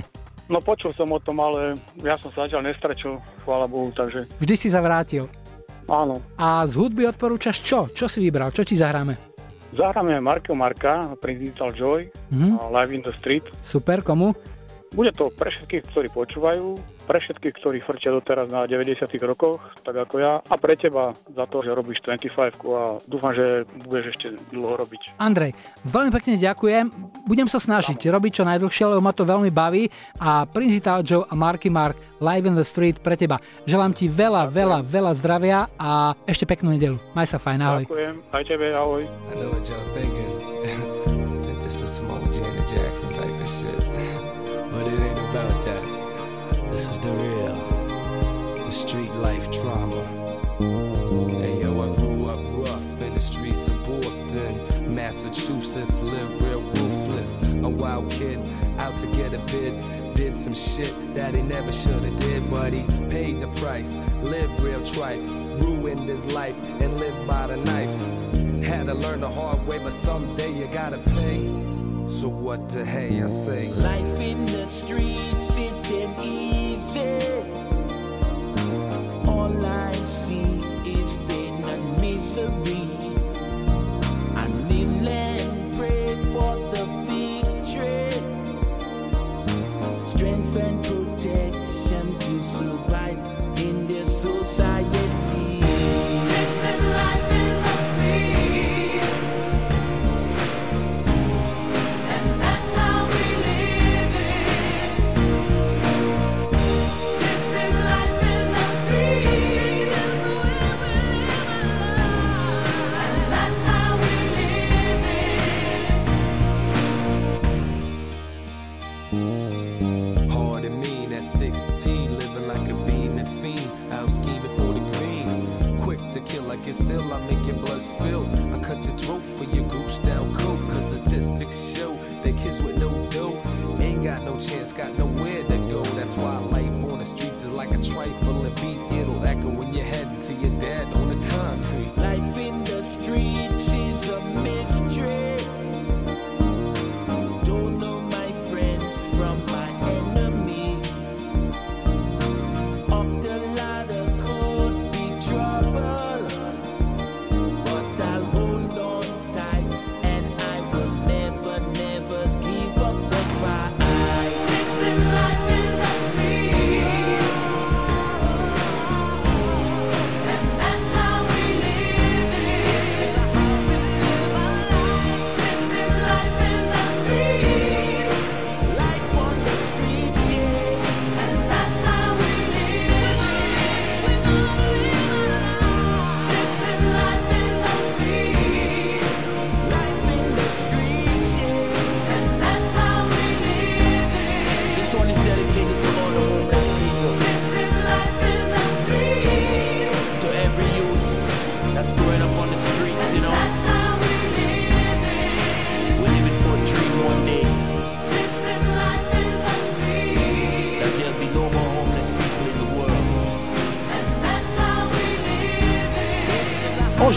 No počul som o tom, ale ja som sa zatiaľ nestračil, chvála Bohu, takže... Vždy si sa vrátil. Áno. A z hudby odporúčaš čo? Čo si vybral? Čo ti zahráme? Zahráme Marko Marka, Principal Joy, Mhm. a Live in the Street. Super, komu? Bude to pre všetkých, ktorí počúvajú, pre všetkých, ktorí frčia doteraz na 90 rokoch, tak ako ja, a pre teba za to, že robíš 25 a dúfam, že budeš ešte dlho robiť. Andrej, veľmi pekne ďakujem. Budem sa snažiť robiť čo najdlhšie, lebo ma to veľmi baví. A Principal Joe a Marky Mark Live in the Street pre teba. Želám ti veľa, veľa, veľa zdravia a ešte peknú nedelu. Maj sa fajn, ahoj. Ďakujem, aj tebe, ahoj. I know what y'all thinking. this is some old Janet Jackson type of shit. But it ain't about that. This is the real. The street life trauma. Hey yo, I grew up rough in the streets of Boston. Massachusetts, live real ruthless. A wild kid out to get a bid. Did some shit that he never should have did, but he paid the price. Lived real trife, ruined his life, and lived by the knife. Had to learn the hard way, but someday you gotta pay. So what the hey I say? Life in the streets, it ain't easy. All I see is pain and misery. I kneel and pray for the victory. Strength and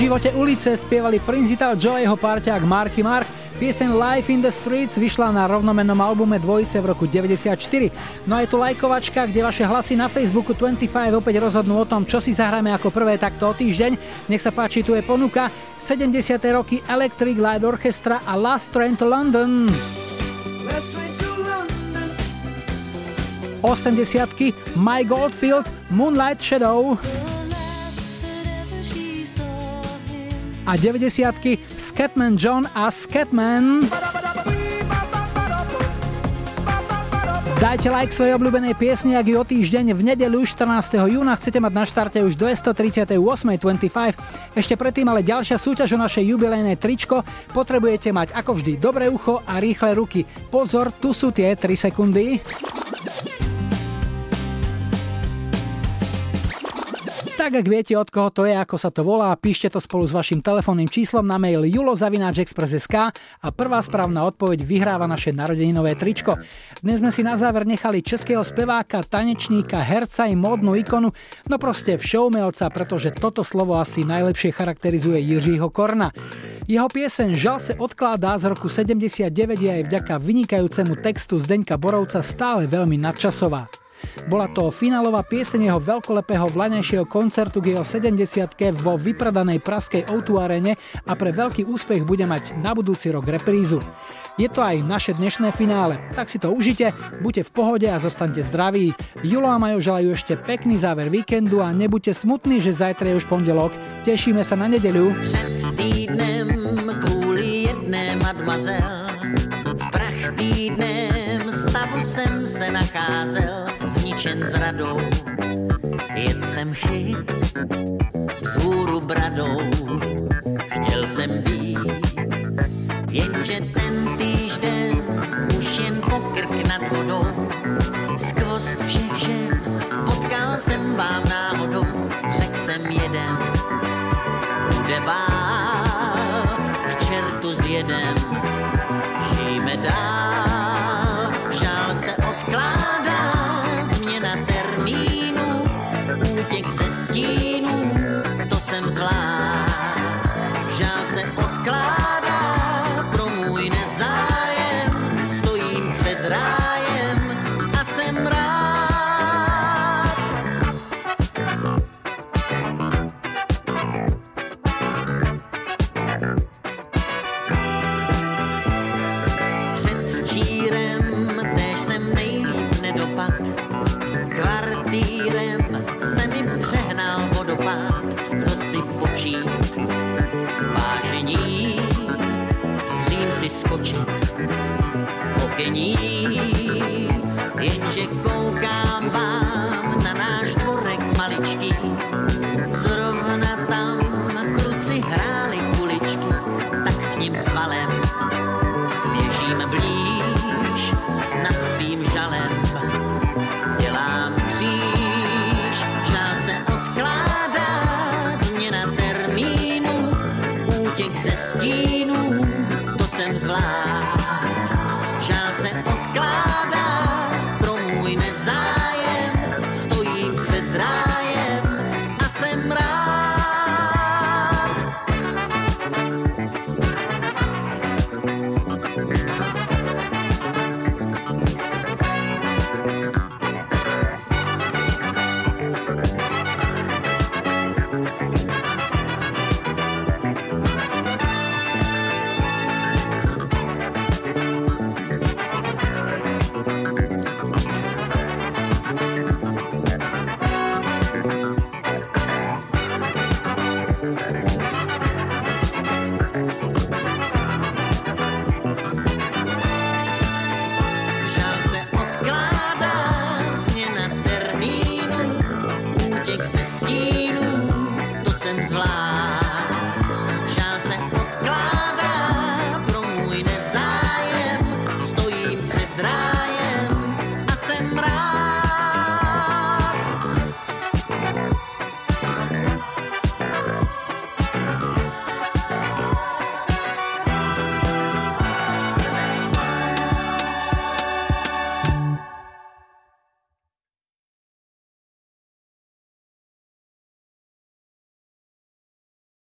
živote ulice spievali Principal Joe jeho parťák Marky Mark. Pieseň Life in the Streets vyšla na rovnomennom albume Dvojice v roku 94. No a je tu lajkovačka, kde vaše hlasy na Facebooku 25 opäť rozhodnú o tom, čo si zahráme ako prvé takto o týždeň. Nech sa páči, tu je ponuka 70. roky Electric Light Orchestra a Last Train to London. 80 My Goldfield, Moonlight Shadow a 90 Scatman John a Scatman. Dajte like svojej obľúbenej piesni, ak ju o týždeň v nedeľu 14. júna chcete mať na štarte už 238.25. Ešte predtým ale ďalšia súťaž o našej jubilejnej tričko. Potrebujete mať ako vždy dobré ucho a rýchle ruky. Pozor, tu sú tie 3 sekundy. Tak ak viete, od koho to je, ako sa to volá, píšte to spolu s vašim telefónnym číslom na mail julozavináčexpress.sk a prvá správna odpoveď vyhráva naše narodeninové tričko. Dnes sme si na záver nechali českého speváka, tanečníka, herca i módnu ikonu, no proste všoumelca, pretože toto slovo asi najlepšie charakterizuje Jiřího Korna. Jeho pieseň Žal se odkládá z roku 79 je aj vďaka vynikajúcemu textu Zdeňka Borovca stále veľmi nadčasová. Bola to finálová pieseň jeho veľkolepého vlaňajšieho koncertu k jeho 70 vo vypredanej praskej o arene a pre veľký úspech bude mať na budúci rok reprízu. Je to aj naše dnešné finále, tak si to užite, buďte v pohode a zostaňte zdraví. Julo a Majo želajú ešte pekný záver víkendu a nebuďte smutní, že zajtra je už pondelok. Tešíme sa na nedeľu. Před týdnem kvůli jedné mademoiselle v prach bídném stavu jsem se nacházel zničen zradou. Jet jsem chyt vzhůru bradou, chtěl jsem být, jenže ten týžden už jen pokrk nad vodou. Skvost všech žen potkal jsem vám náhodou, řekl jsem jeden, bude bál, k čertu s jenže koukám vám na náš dvorek maličký.